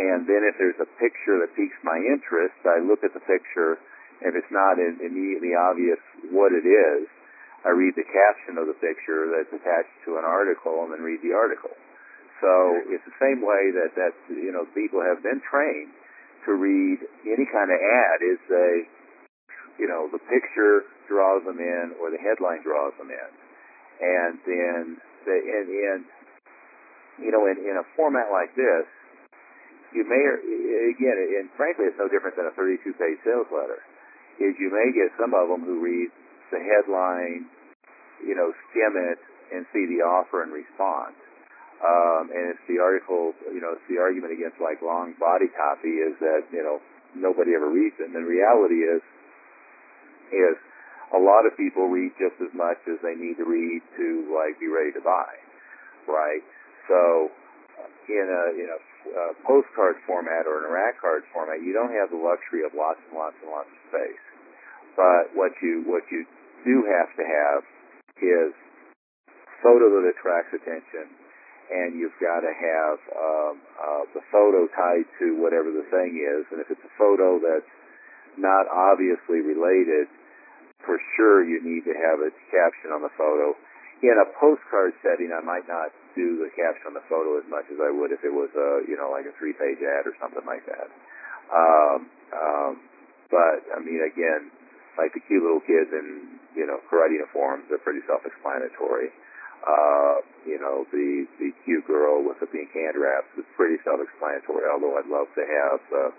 and then if there's a picture that piques my interest, I look at the picture. If it's not immediately obvious what it is, I read the caption of the picture that's attached to an article and then read the article. So it's the same way that, that you know, people have been trained to read any kind of ad is they, you know, the picture draws them in or the headline draws them in. And then, they, and, and you know, in, in a format like this, you may, again, and frankly, it's no different than a 32-page sales letter, is you may get some of them who read the headline, you know, skim it and see the offer and respond. Um, and it's the article, you know, it's the argument against like long body copy is that, you know, nobody ever reads it. And the reality is, is a lot of people read just as much as they need to read to like be ready to buy, right? So in a, in a uh, postcard format or an rack card format, you don't have the luxury of lots and lots and lots of space. But what you what you do have to have is photo that attracts attention, and you've got to have um, uh, the photo tied to whatever the thing is. And if it's a photo that's not obviously related, for sure you need to have a caption on the photo. In a postcard setting, I might not do the caption on the photo as much as I would if it was a, you know, like a three-page ad or something like that. Um, um, but I mean, again, like the cute little kids in, you know, karate uniforms, they're pretty self-explanatory. Uh, you know, the the cute girl with the pink hand wraps is pretty self-explanatory. Although I'd love to have, uh,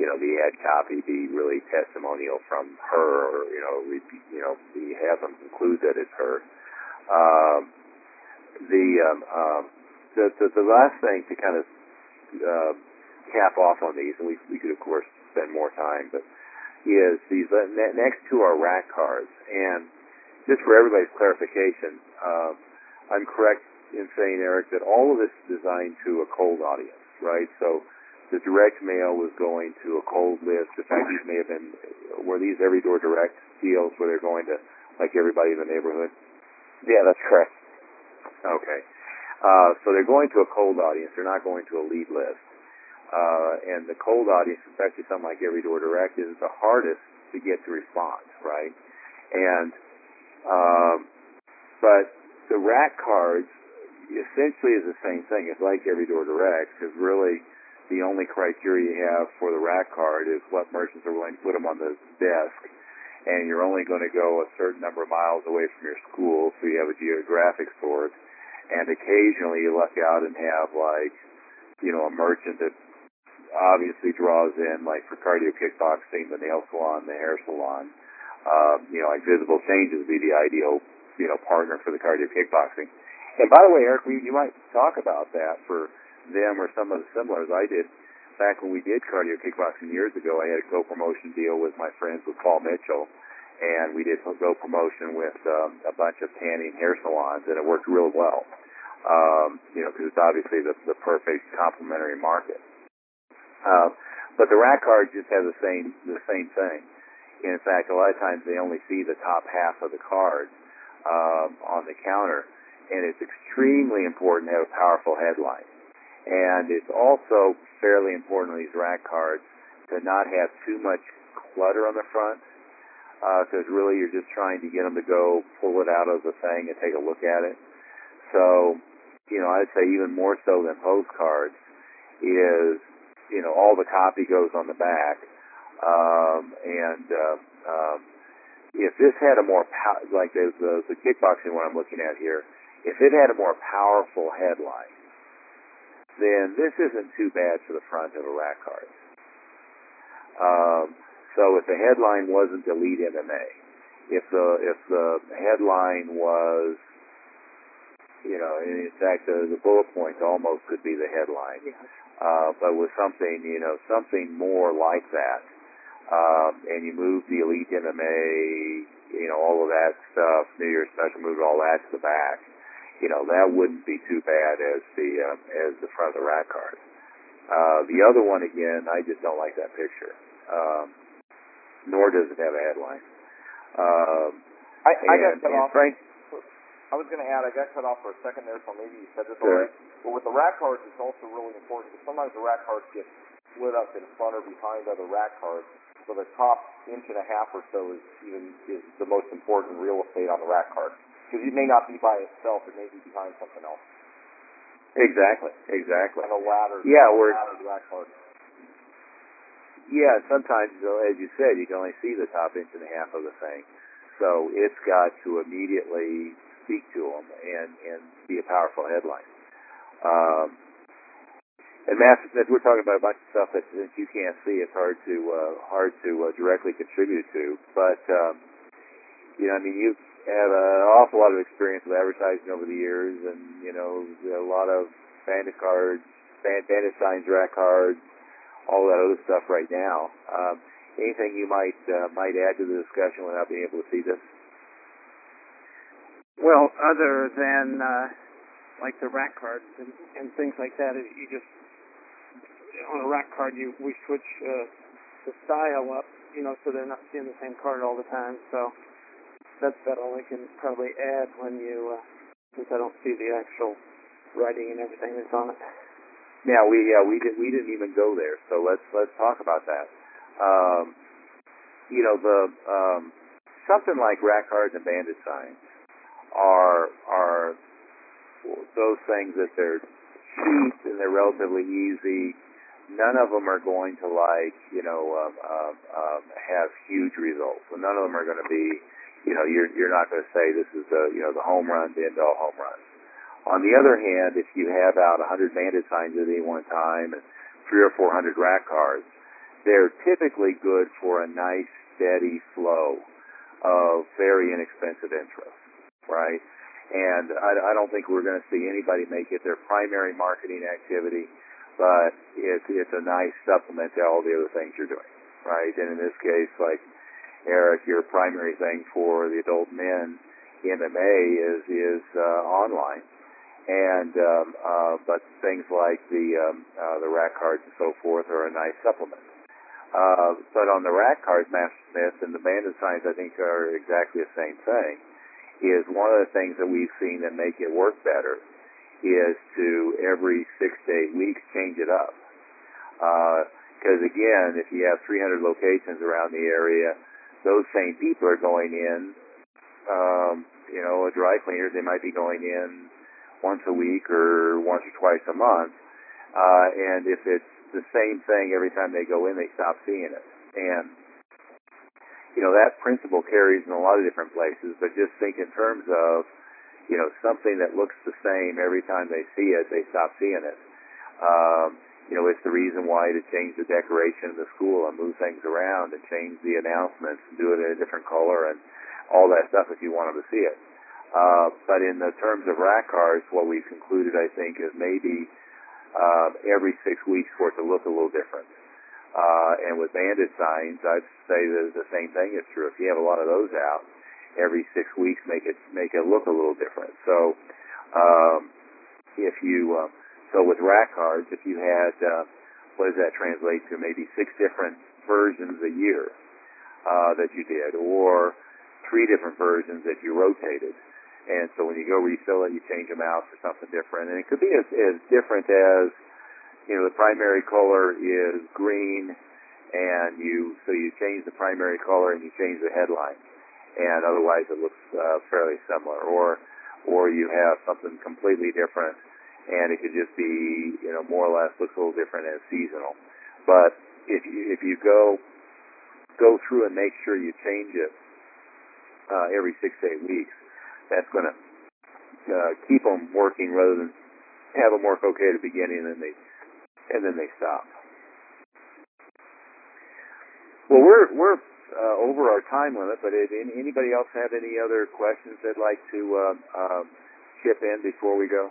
you know, the ad copy be really testimonial from her, or you know, we, you know, we have them conclude that it's her. Um, the, um, um, the the the last thing to kind of uh, cap off on these, and we we could of course spend more time, but is these uh, next to our rack cards. And just for everybody's clarification, uh, I'm correct in saying, Eric, that all of this is designed to a cold audience, right? So the direct mail was going to a cold list. In fact, these may have been, were these every door direct deals where they're going to, like everybody in the neighborhood? Yeah, that's correct. Okay. Uh, so they're going to a cold audience. They're not going to a lead list. Uh, and the cold audience, especially something like Every Door Direct, is the hardest to get to respond, right? And, um, but the rack cards essentially is the same thing. It's like Every Door Direct, because really the only criteria you have for the rack card is what merchants are willing to put them on the desk. And you're only going to go a certain number of miles away from your school, so you have a geographic sort. And occasionally you luck out and have like, you know, a merchant that obviously draws in, like for cardio kickboxing, the nail salon, the hair salon. Um, you know, like Visible Changes would be the ideal, you know, partner for the cardio kickboxing. And by the way, Eric, we, you might talk about that for them or some of the similars. I did back when we did cardio kickboxing years ago. I had a co-promotion deal with my friends with Paul Mitchell, and we did some go promotion with um, a bunch of tanning hair salons, and it worked real well. Um, you know, because it's obviously the, the perfect complementary market. Uh, but the rack cards just have the same the same thing. In fact, a lot of times they only see the top half of the card um, on the counter, and it's extremely important to have a powerful headline. And it's also fairly important on these rack cards to not have too much clutter on the front, because uh, really you're just trying to get them to go pull it out of the thing and take a look at it. So, you know, I'd say even more so than postcards is, you know, all the copy goes on the back, um, and uh, um, if this had a more pow- like the, the the kickboxing one I'm looking at here, if it had a more powerful headline, then this isn't too bad for the front of a rack card. Um, so if the headline wasn't Elite MMA, if the if the headline was, you know, in fact the, the bullet points almost could be the headline, uh, but with something, you know, something more like that, um, and you move the Elite MMA, you know, all of that stuff, New Year's special, move all that to the back, you know, that wouldn't be too bad as the um, as the front of the rack card. Uh, the other one again, I just don't like that picture. Um, nor does it have a headline. Um, I, I got cut off. Frank, I was going to add, I got cut off for a second there, so maybe you said this Sure. already. But with the rack cards, it's also really important because sometimes the rack cards get split up in front or behind other rack cards. So the top inch and a half or so is even is the most important real estate on the rack card because it may not be by itself; it may be behind something else. exactly, exactly. And a ladder. Yeah, a we're- laddered rack card. Yeah, sometimes, as you said, you can only see the top inch and a half of the thing. So it's got to immediately speak to them and, and be a powerful headline. Um, and Smith, we're talking about a bunch of stuff that since you can't see, it's hard to uh, hard to uh, directly contribute to. But um, you know, I mean, you have an awful lot of experience with advertising over the years, and you know, a lot of bandit cards, band, bandit signs, rack cards, all that other stuff right now. Um, anything you might uh, might add to the discussion without being able to see this? Well, other than uh, like the rack cards and, and things like that, you just on a rack card you we switch uh, the style up, you know, so they're not seeing the same card all the time. So that's about all I can probably add when you uh, since I don't see the actual writing and everything that's on it. Yeah, we yeah we did we didn't even go there. So let's let's talk about that. Um, you know the um, something like rack cards and bandit signs are are those things that they're cheap and they're relatively easy. None of them are going to like you know um, um, um, have huge results. And none of them are going to be you know you're you're not going to say this is the you know the home run to end all home runs. On the other hand, if you have out 100 bandit signs at any one time and three or 400 rack cards, they're typically good for a nice steady flow of very inexpensive interest, right? And I, I don't think we're going to see anybody make it their primary marketing activity, but it's it's a nice supplement to all the other things you're doing, right? And in this case, like Eric, your primary thing for the adult men in MMA is is uh, online and um, uh, but things like the um, uh, the rack cards and so forth are a nice supplement. Uh, but on the rack cards, Master Smith and the bandit signs, I think are exactly the same thing. Is one of the things that we've seen that make it work better is to every six to eight weeks change it up. Because again, if you have 300 locations around the area, those same people are going in. Um, you know, a dry cleaners, they might be going in once a week or once or twice a month. Uh, and if it's the same thing every time they go in, they stop seeing it. And, you know, that principle carries in a lot of different places, but just think in terms of, you know, something that looks the same every time they see it, they stop seeing it. Um, you know, it's the reason why to change the decoration of the school and move things around and change the announcements and do it in a different color and all that stuff if you want them to see it. Uh, but in the terms of rack cards, what we've concluded, I think, is maybe uh, every six weeks for it to look a little different. Uh, and with bandit signs, I'd say that the same thing is true. If you have a lot of those out, every six weeks make it make it look a little different. So, um, if you uh, so with rack cards, if you had uh, what does that translate to? Maybe six different versions a year uh, that you did, or three different versions that you rotated. And so when you go refill it, you change them out for something different. And it could be as, as different as, you know, the primary color is green, and you so you change the primary color and you change the headline, and otherwise it looks uh, fairly similar. Or or you have something completely different, and it could just be, you know, more or less looks a little different as seasonal. But if you if you go go through and make sure you change it uh, every six to eight weeks. That's going to uh, keep them working rather than have them work okay at the beginning and then they and then they stop. Well, we're we're uh, over our time limit, but if anybody else have any other questions they'd like to uh, uh, chip in before we go?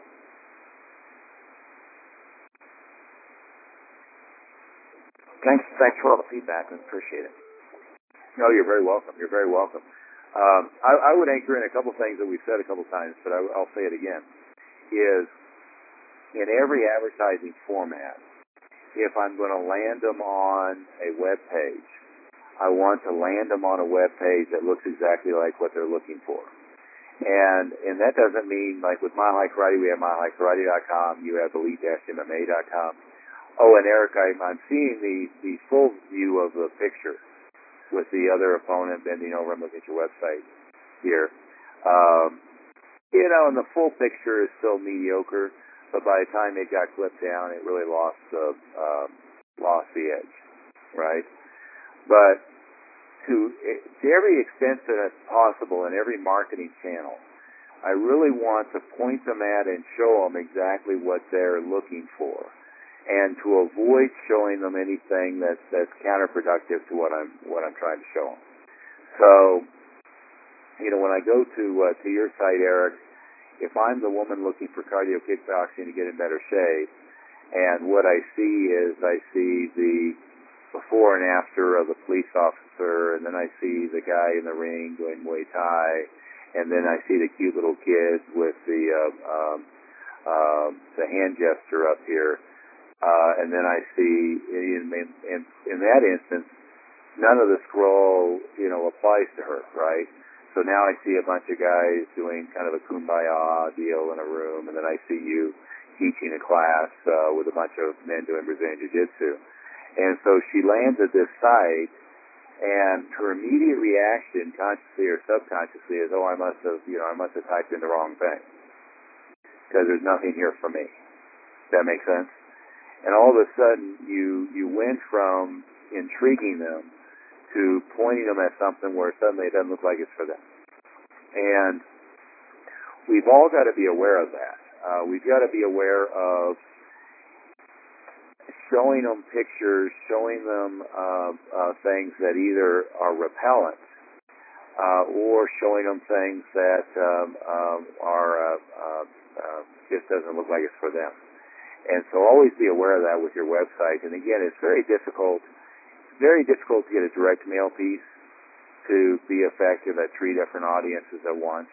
Thanks, thanks for all the feedback. I appreciate it. No, you're very welcome. You're very welcome. Um, I, I would anchor in a couple things that we've said a couple times, but I, I'll say it again. Is in every advertising format, if I'm going to land them on a web page, I want to land them on a web page that looks exactly like what they're looking for. And and that doesn't mean like with Mile High Karate, we have milehighkarate.com, you have elite-mma.com. Oh, and Eric, I'm, I'm seeing the the full view of the picture with the other opponent bending over and looking at your website here. Um, you know, and the full picture is still mediocre, but by the time it got clipped down, it really lost the um, lost the edge, right? But to to every extent that it's possible in every marketing channel, I really want to point them at and show them exactly what they're looking for, and to avoid showing them anything that's that's counterproductive to what I'm what I'm trying to show them. So, you know, when I go to uh, to your site, Eric, if I'm the woman looking for cardio kickboxing to get in better shape, and what I see is I see the before and after of the police officer, and then I see the guy in the ring doing Muay Thai, and then I see the cute little kids with the uh, um, um, the hand gesture up here, uh, and then I see in, in in that instance, none of the scroll you know applies to her, right? So now I see a bunch of guys doing kind of a kumbaya deal in a room, and then I see you teaching a class uh, with a bunch of men doing Brazilian Jiu-Jitsu. And so she lands at this site, and her immediate reaction, consciously or subconsciously, is, "Oh, I must have, you know, I must have typed in the wrong thing because there's nothing here for me." Does that make sense? And all of a sudden, you you went from intriguing them to pointing them at something where suddenly it doesn't look like it's for them. And we've all got to be aware of that. Uh, we've got to be aware of showing them pictures, showing them uh, uh, things that either are repellent uh, or showing them things that um, um, are uh, uh, uh, just doesn't look like it's for them. And so always be aware of that with your website. And again, it's very difficult, very difficult to get a direct mail piece to be effective at three different audiences at once.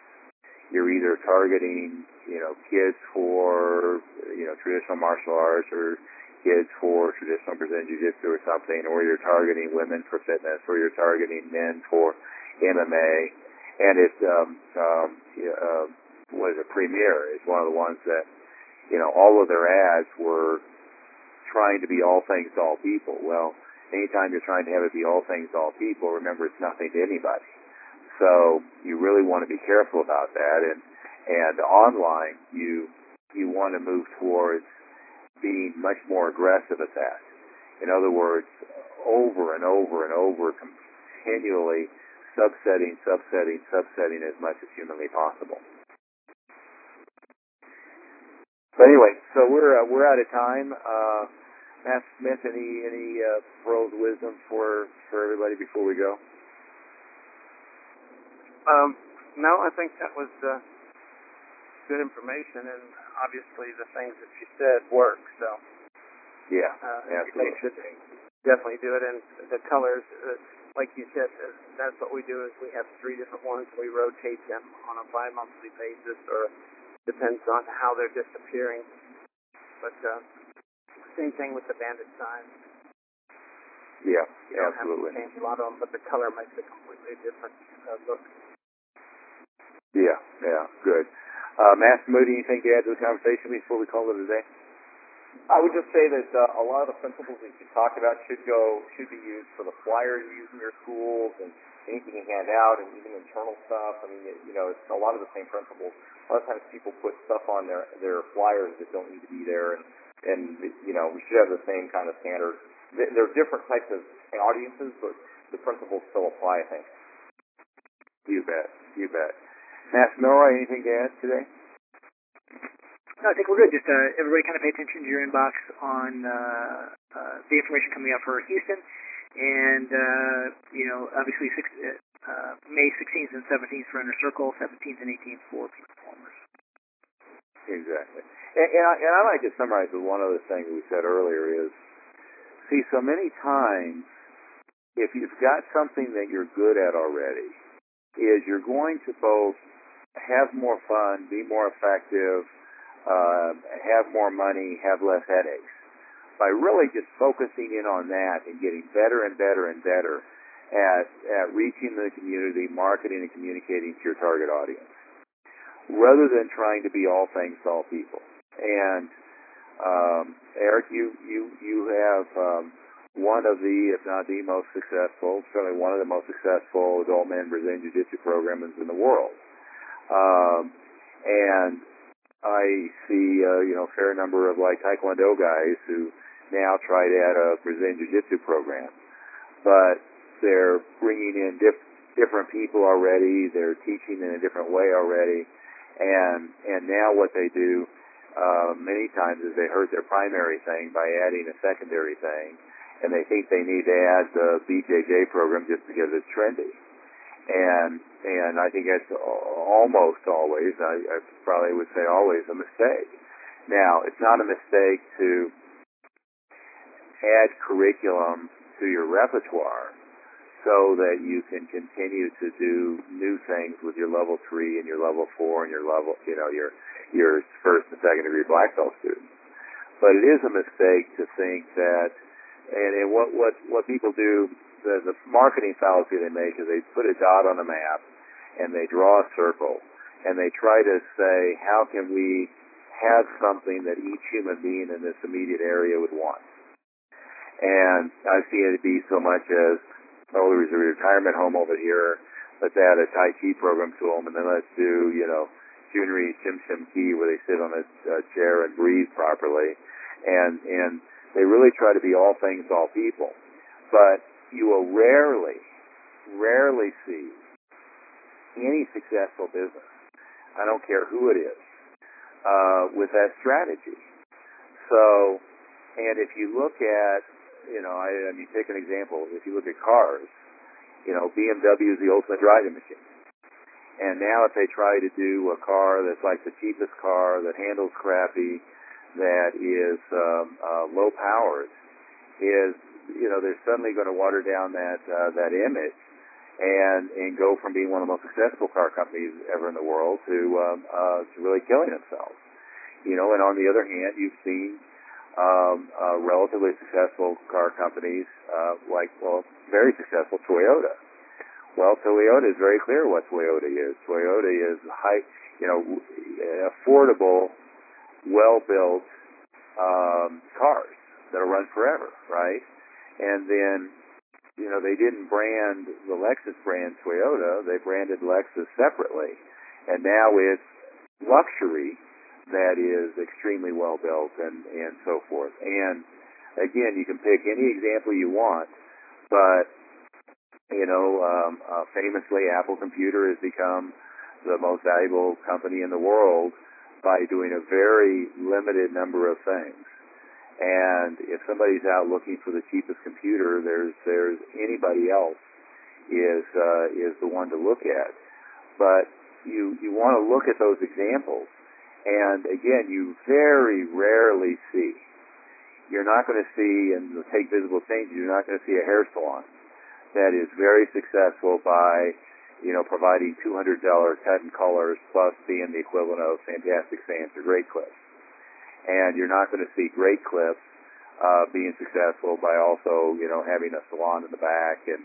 You're either targeting, you know, kids for, you know, traditional martial arts or kids for traditional Brazilian Jiu-Jitsu or something, or you're targeting women for fitness, or you're targeting men for MMA. And it's, um, um, uh, is it, Premier is one of the ones that, you know, all of their ads were trying to be all things to all people. Well, anytime you're trying to have it be all things to all people, remember it's nothing to anybody. So you really want to be careful about that. And and online, you you want to move towards being much more aggressive at that. In other words, over and over and over, continually subsetting, subsetting, subsetting as much as humanly possible. But anyway, so we're uh, we're out of time. Uh, Matt Smith, any any uh, pearls of wisdom for for everybody before we go? Um, no, I think that was uh, good information, and obviously the things that you said work. So Yeah, uh, absolutely. definitely do it. And the colors, uh, like you said, uh, that's what we do. Is we have three different ones. We rotate them on a bi-monthly basis, or depends on how they're disappearing. But uh, same thing with the bandit signs. Yeah, You don't absolutely. have to change a lot of them, but the color makes a completely different uh, look. Yeah, yeah, good. Uh, Master Moody, anything to add to the conversation before we call it a day? I would just say that uh, a lot of the principles that you talked about should go should be used for the flyers you use in your schools and anything you hand out and even internal stuff. I mean, it, you know, it's a lot of the same principles. A lot of times people put stuff on their their flyers that don't need to be there, and and you know we should have the same kind of standards. There are different types of audiences, but the principles still apply. I think. You bet. You bet. Master Milroy, anything to add today? No, I think we're good. Just uh, everybody kind of pay attention to your inbox on uh, uh, the information coming up for Houston, and uh, you know, obviously six, uh, May 16th and 17th for Inner Circle, 17th and 18th for Peak Performers. Exactly. And, and, I, and I like to summarize with one other thing we said earlier is, see, so many times, if you've got something that you're good at already, is you're going to both have more fun, be more effective, uh, have more money, have less headaches. By really just focusing in on that and getting better and better and better at, at reaching the community, marketing and communicating to your target audience, rather than trying to be all things to all people. And um, Eric, you you you have um, one of the, if not the most successful, certainly one of the most successful adult men Brazilian Jiu-Jitsu programs in the world. Um, and I see, uh, you know, a fair number of like Taekwondo guys who now to add a Brazilian Jiu-Jitsu program, but they're bringing in diff- different people already. They're teaching in a different way already, and and now what they do uh, many times is they hurt their primary thing by adding a secondary thing, and they think they need to add the BJJ program just because it's trendy and and I think that's almost always, I, I probably would say always, a mistake. Now, it's not a mistake to add curriculum to your repertoire so that you can continue to do new things with your level three and your level four and your level, you know, your your first and second degree black belt students. But it is a mistake to think that, and, and what what what people do the, the marketing fallacy they make is they put a dot on a map and they draw a circle and they try to say, how can we have something that each human being in this immediate area would want? And I see it be so much as, oh, there's a retirement home over here. Let's add a Tai Chi program to them, and then let's do, you know, Junri Shim Shim Ki, where they sit on a, a chair and breathe properly. And, and they really try to be all things all people. But you will rarely, rarely see any successful business, I don't care who it is, uh, with that strategy. So, and if you look at, you know, I, I mean, take an example. If you look at cars, you know, BMW is the ultimate driving machine. And now if they try to do a car that's like the cheapest car, that handles crappy, that is um, uh, low powered, is you know they're suddenly going to water down that uh, that image and and go from being one of the most successful car companies ever in the world to um, uh, to really killing themselves. You know, and on the other hand, you've seen um, uh, relatively successful car companies uh, like well, very successful Toyota. Well, Toyota is very clear what Toyota is. Toyota is high, you know, affordable, well-built um, cars that'll run forever, right? And then, you know, they didn't brand the Lexus brand Toyota. They branded Lexus separately. And now it's luxury that is extremely well built and, and so forth. And again, you can pick any example you want, but, you know, um, uh, famously Apple Computer has become the most valuable company in the world by doing a very limited number of things. And if somebody's out looking for the cheapest computer, there's there's anybody else is uh, is the one to look at. But you you want to look at those examples, and again, you very rarely see. You're not going to see, and take visible changes. You're not going to see a hair salon that is very successful by you know, providing $200 cut and colors plus being the equivalent of Fantastic Sams or Great Clips and you're not going to see Great Clips uh, being successful by also, you know, having a salon in the back and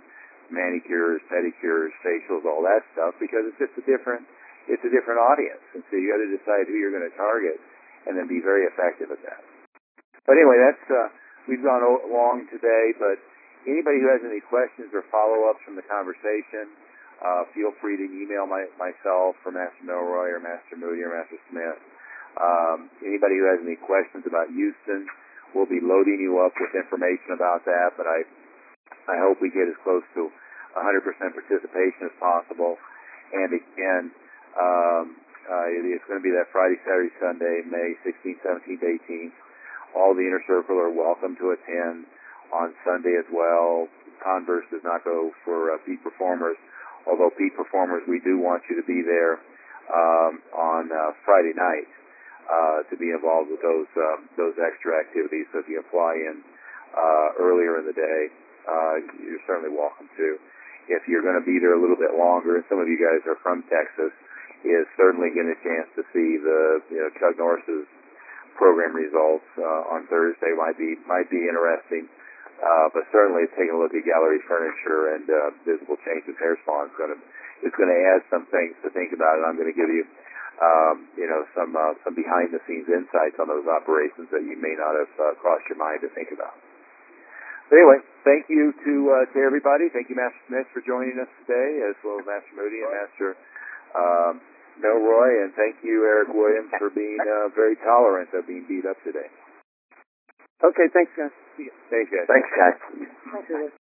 manicures, pedicures, facials, all that stuff, because it's just a different, it's a different audience, and so you got to decide who you're going to target, and then be very effective at that. But anyway, that's uh, we've gone o- long today, but anybody who has any questions or follow-ups from the conversation, uh, feel free to email my, myself or Master Milroy or Master Moody or Master Smith. Um, anybody who has any questions about Houston, we'll be loading you up with information about that. But I, I hope we get as close to 100% participation as possible. And again, um, uh, it's going to be that Friday, Saturday, Sunday, May 16th, 17th, 18th. All the inner circle are welcome to attend on Sunday as well. Converse does not go for uh, peak performers, although peak performers, we do want you to be there um, on uh, Friday night uh, to be involved with those um, those extra activities. So if you apply in uh, earlier in the day, uh, you're certainly welcome to. If you're going to be there a little bit longer, and some of you guys are from Texas, is certainly getting a chance to see the you know, Chuck Norris's program results uh, on Thursday might be might be interesting. Uh, but certainly taking a look at gallery furniture and uh, visible changes hair salon is going to is going to add some things to think about. And I'm going to give you um, you know some uh, some behind the scenes insights on those operations that you may not have uh, crossed your mind to think about. But anyway, thank you to uh, to everybody. Thank you, Master Smith, for joining us today, as well as Master Moody and Master um, no, Roy, and thank you, Eric Williams, for being uh, very tolerant of being beat up today. Okay, thanks, guys. See ya. Thanks, guys. Thanks, guys. Thanks, everyone.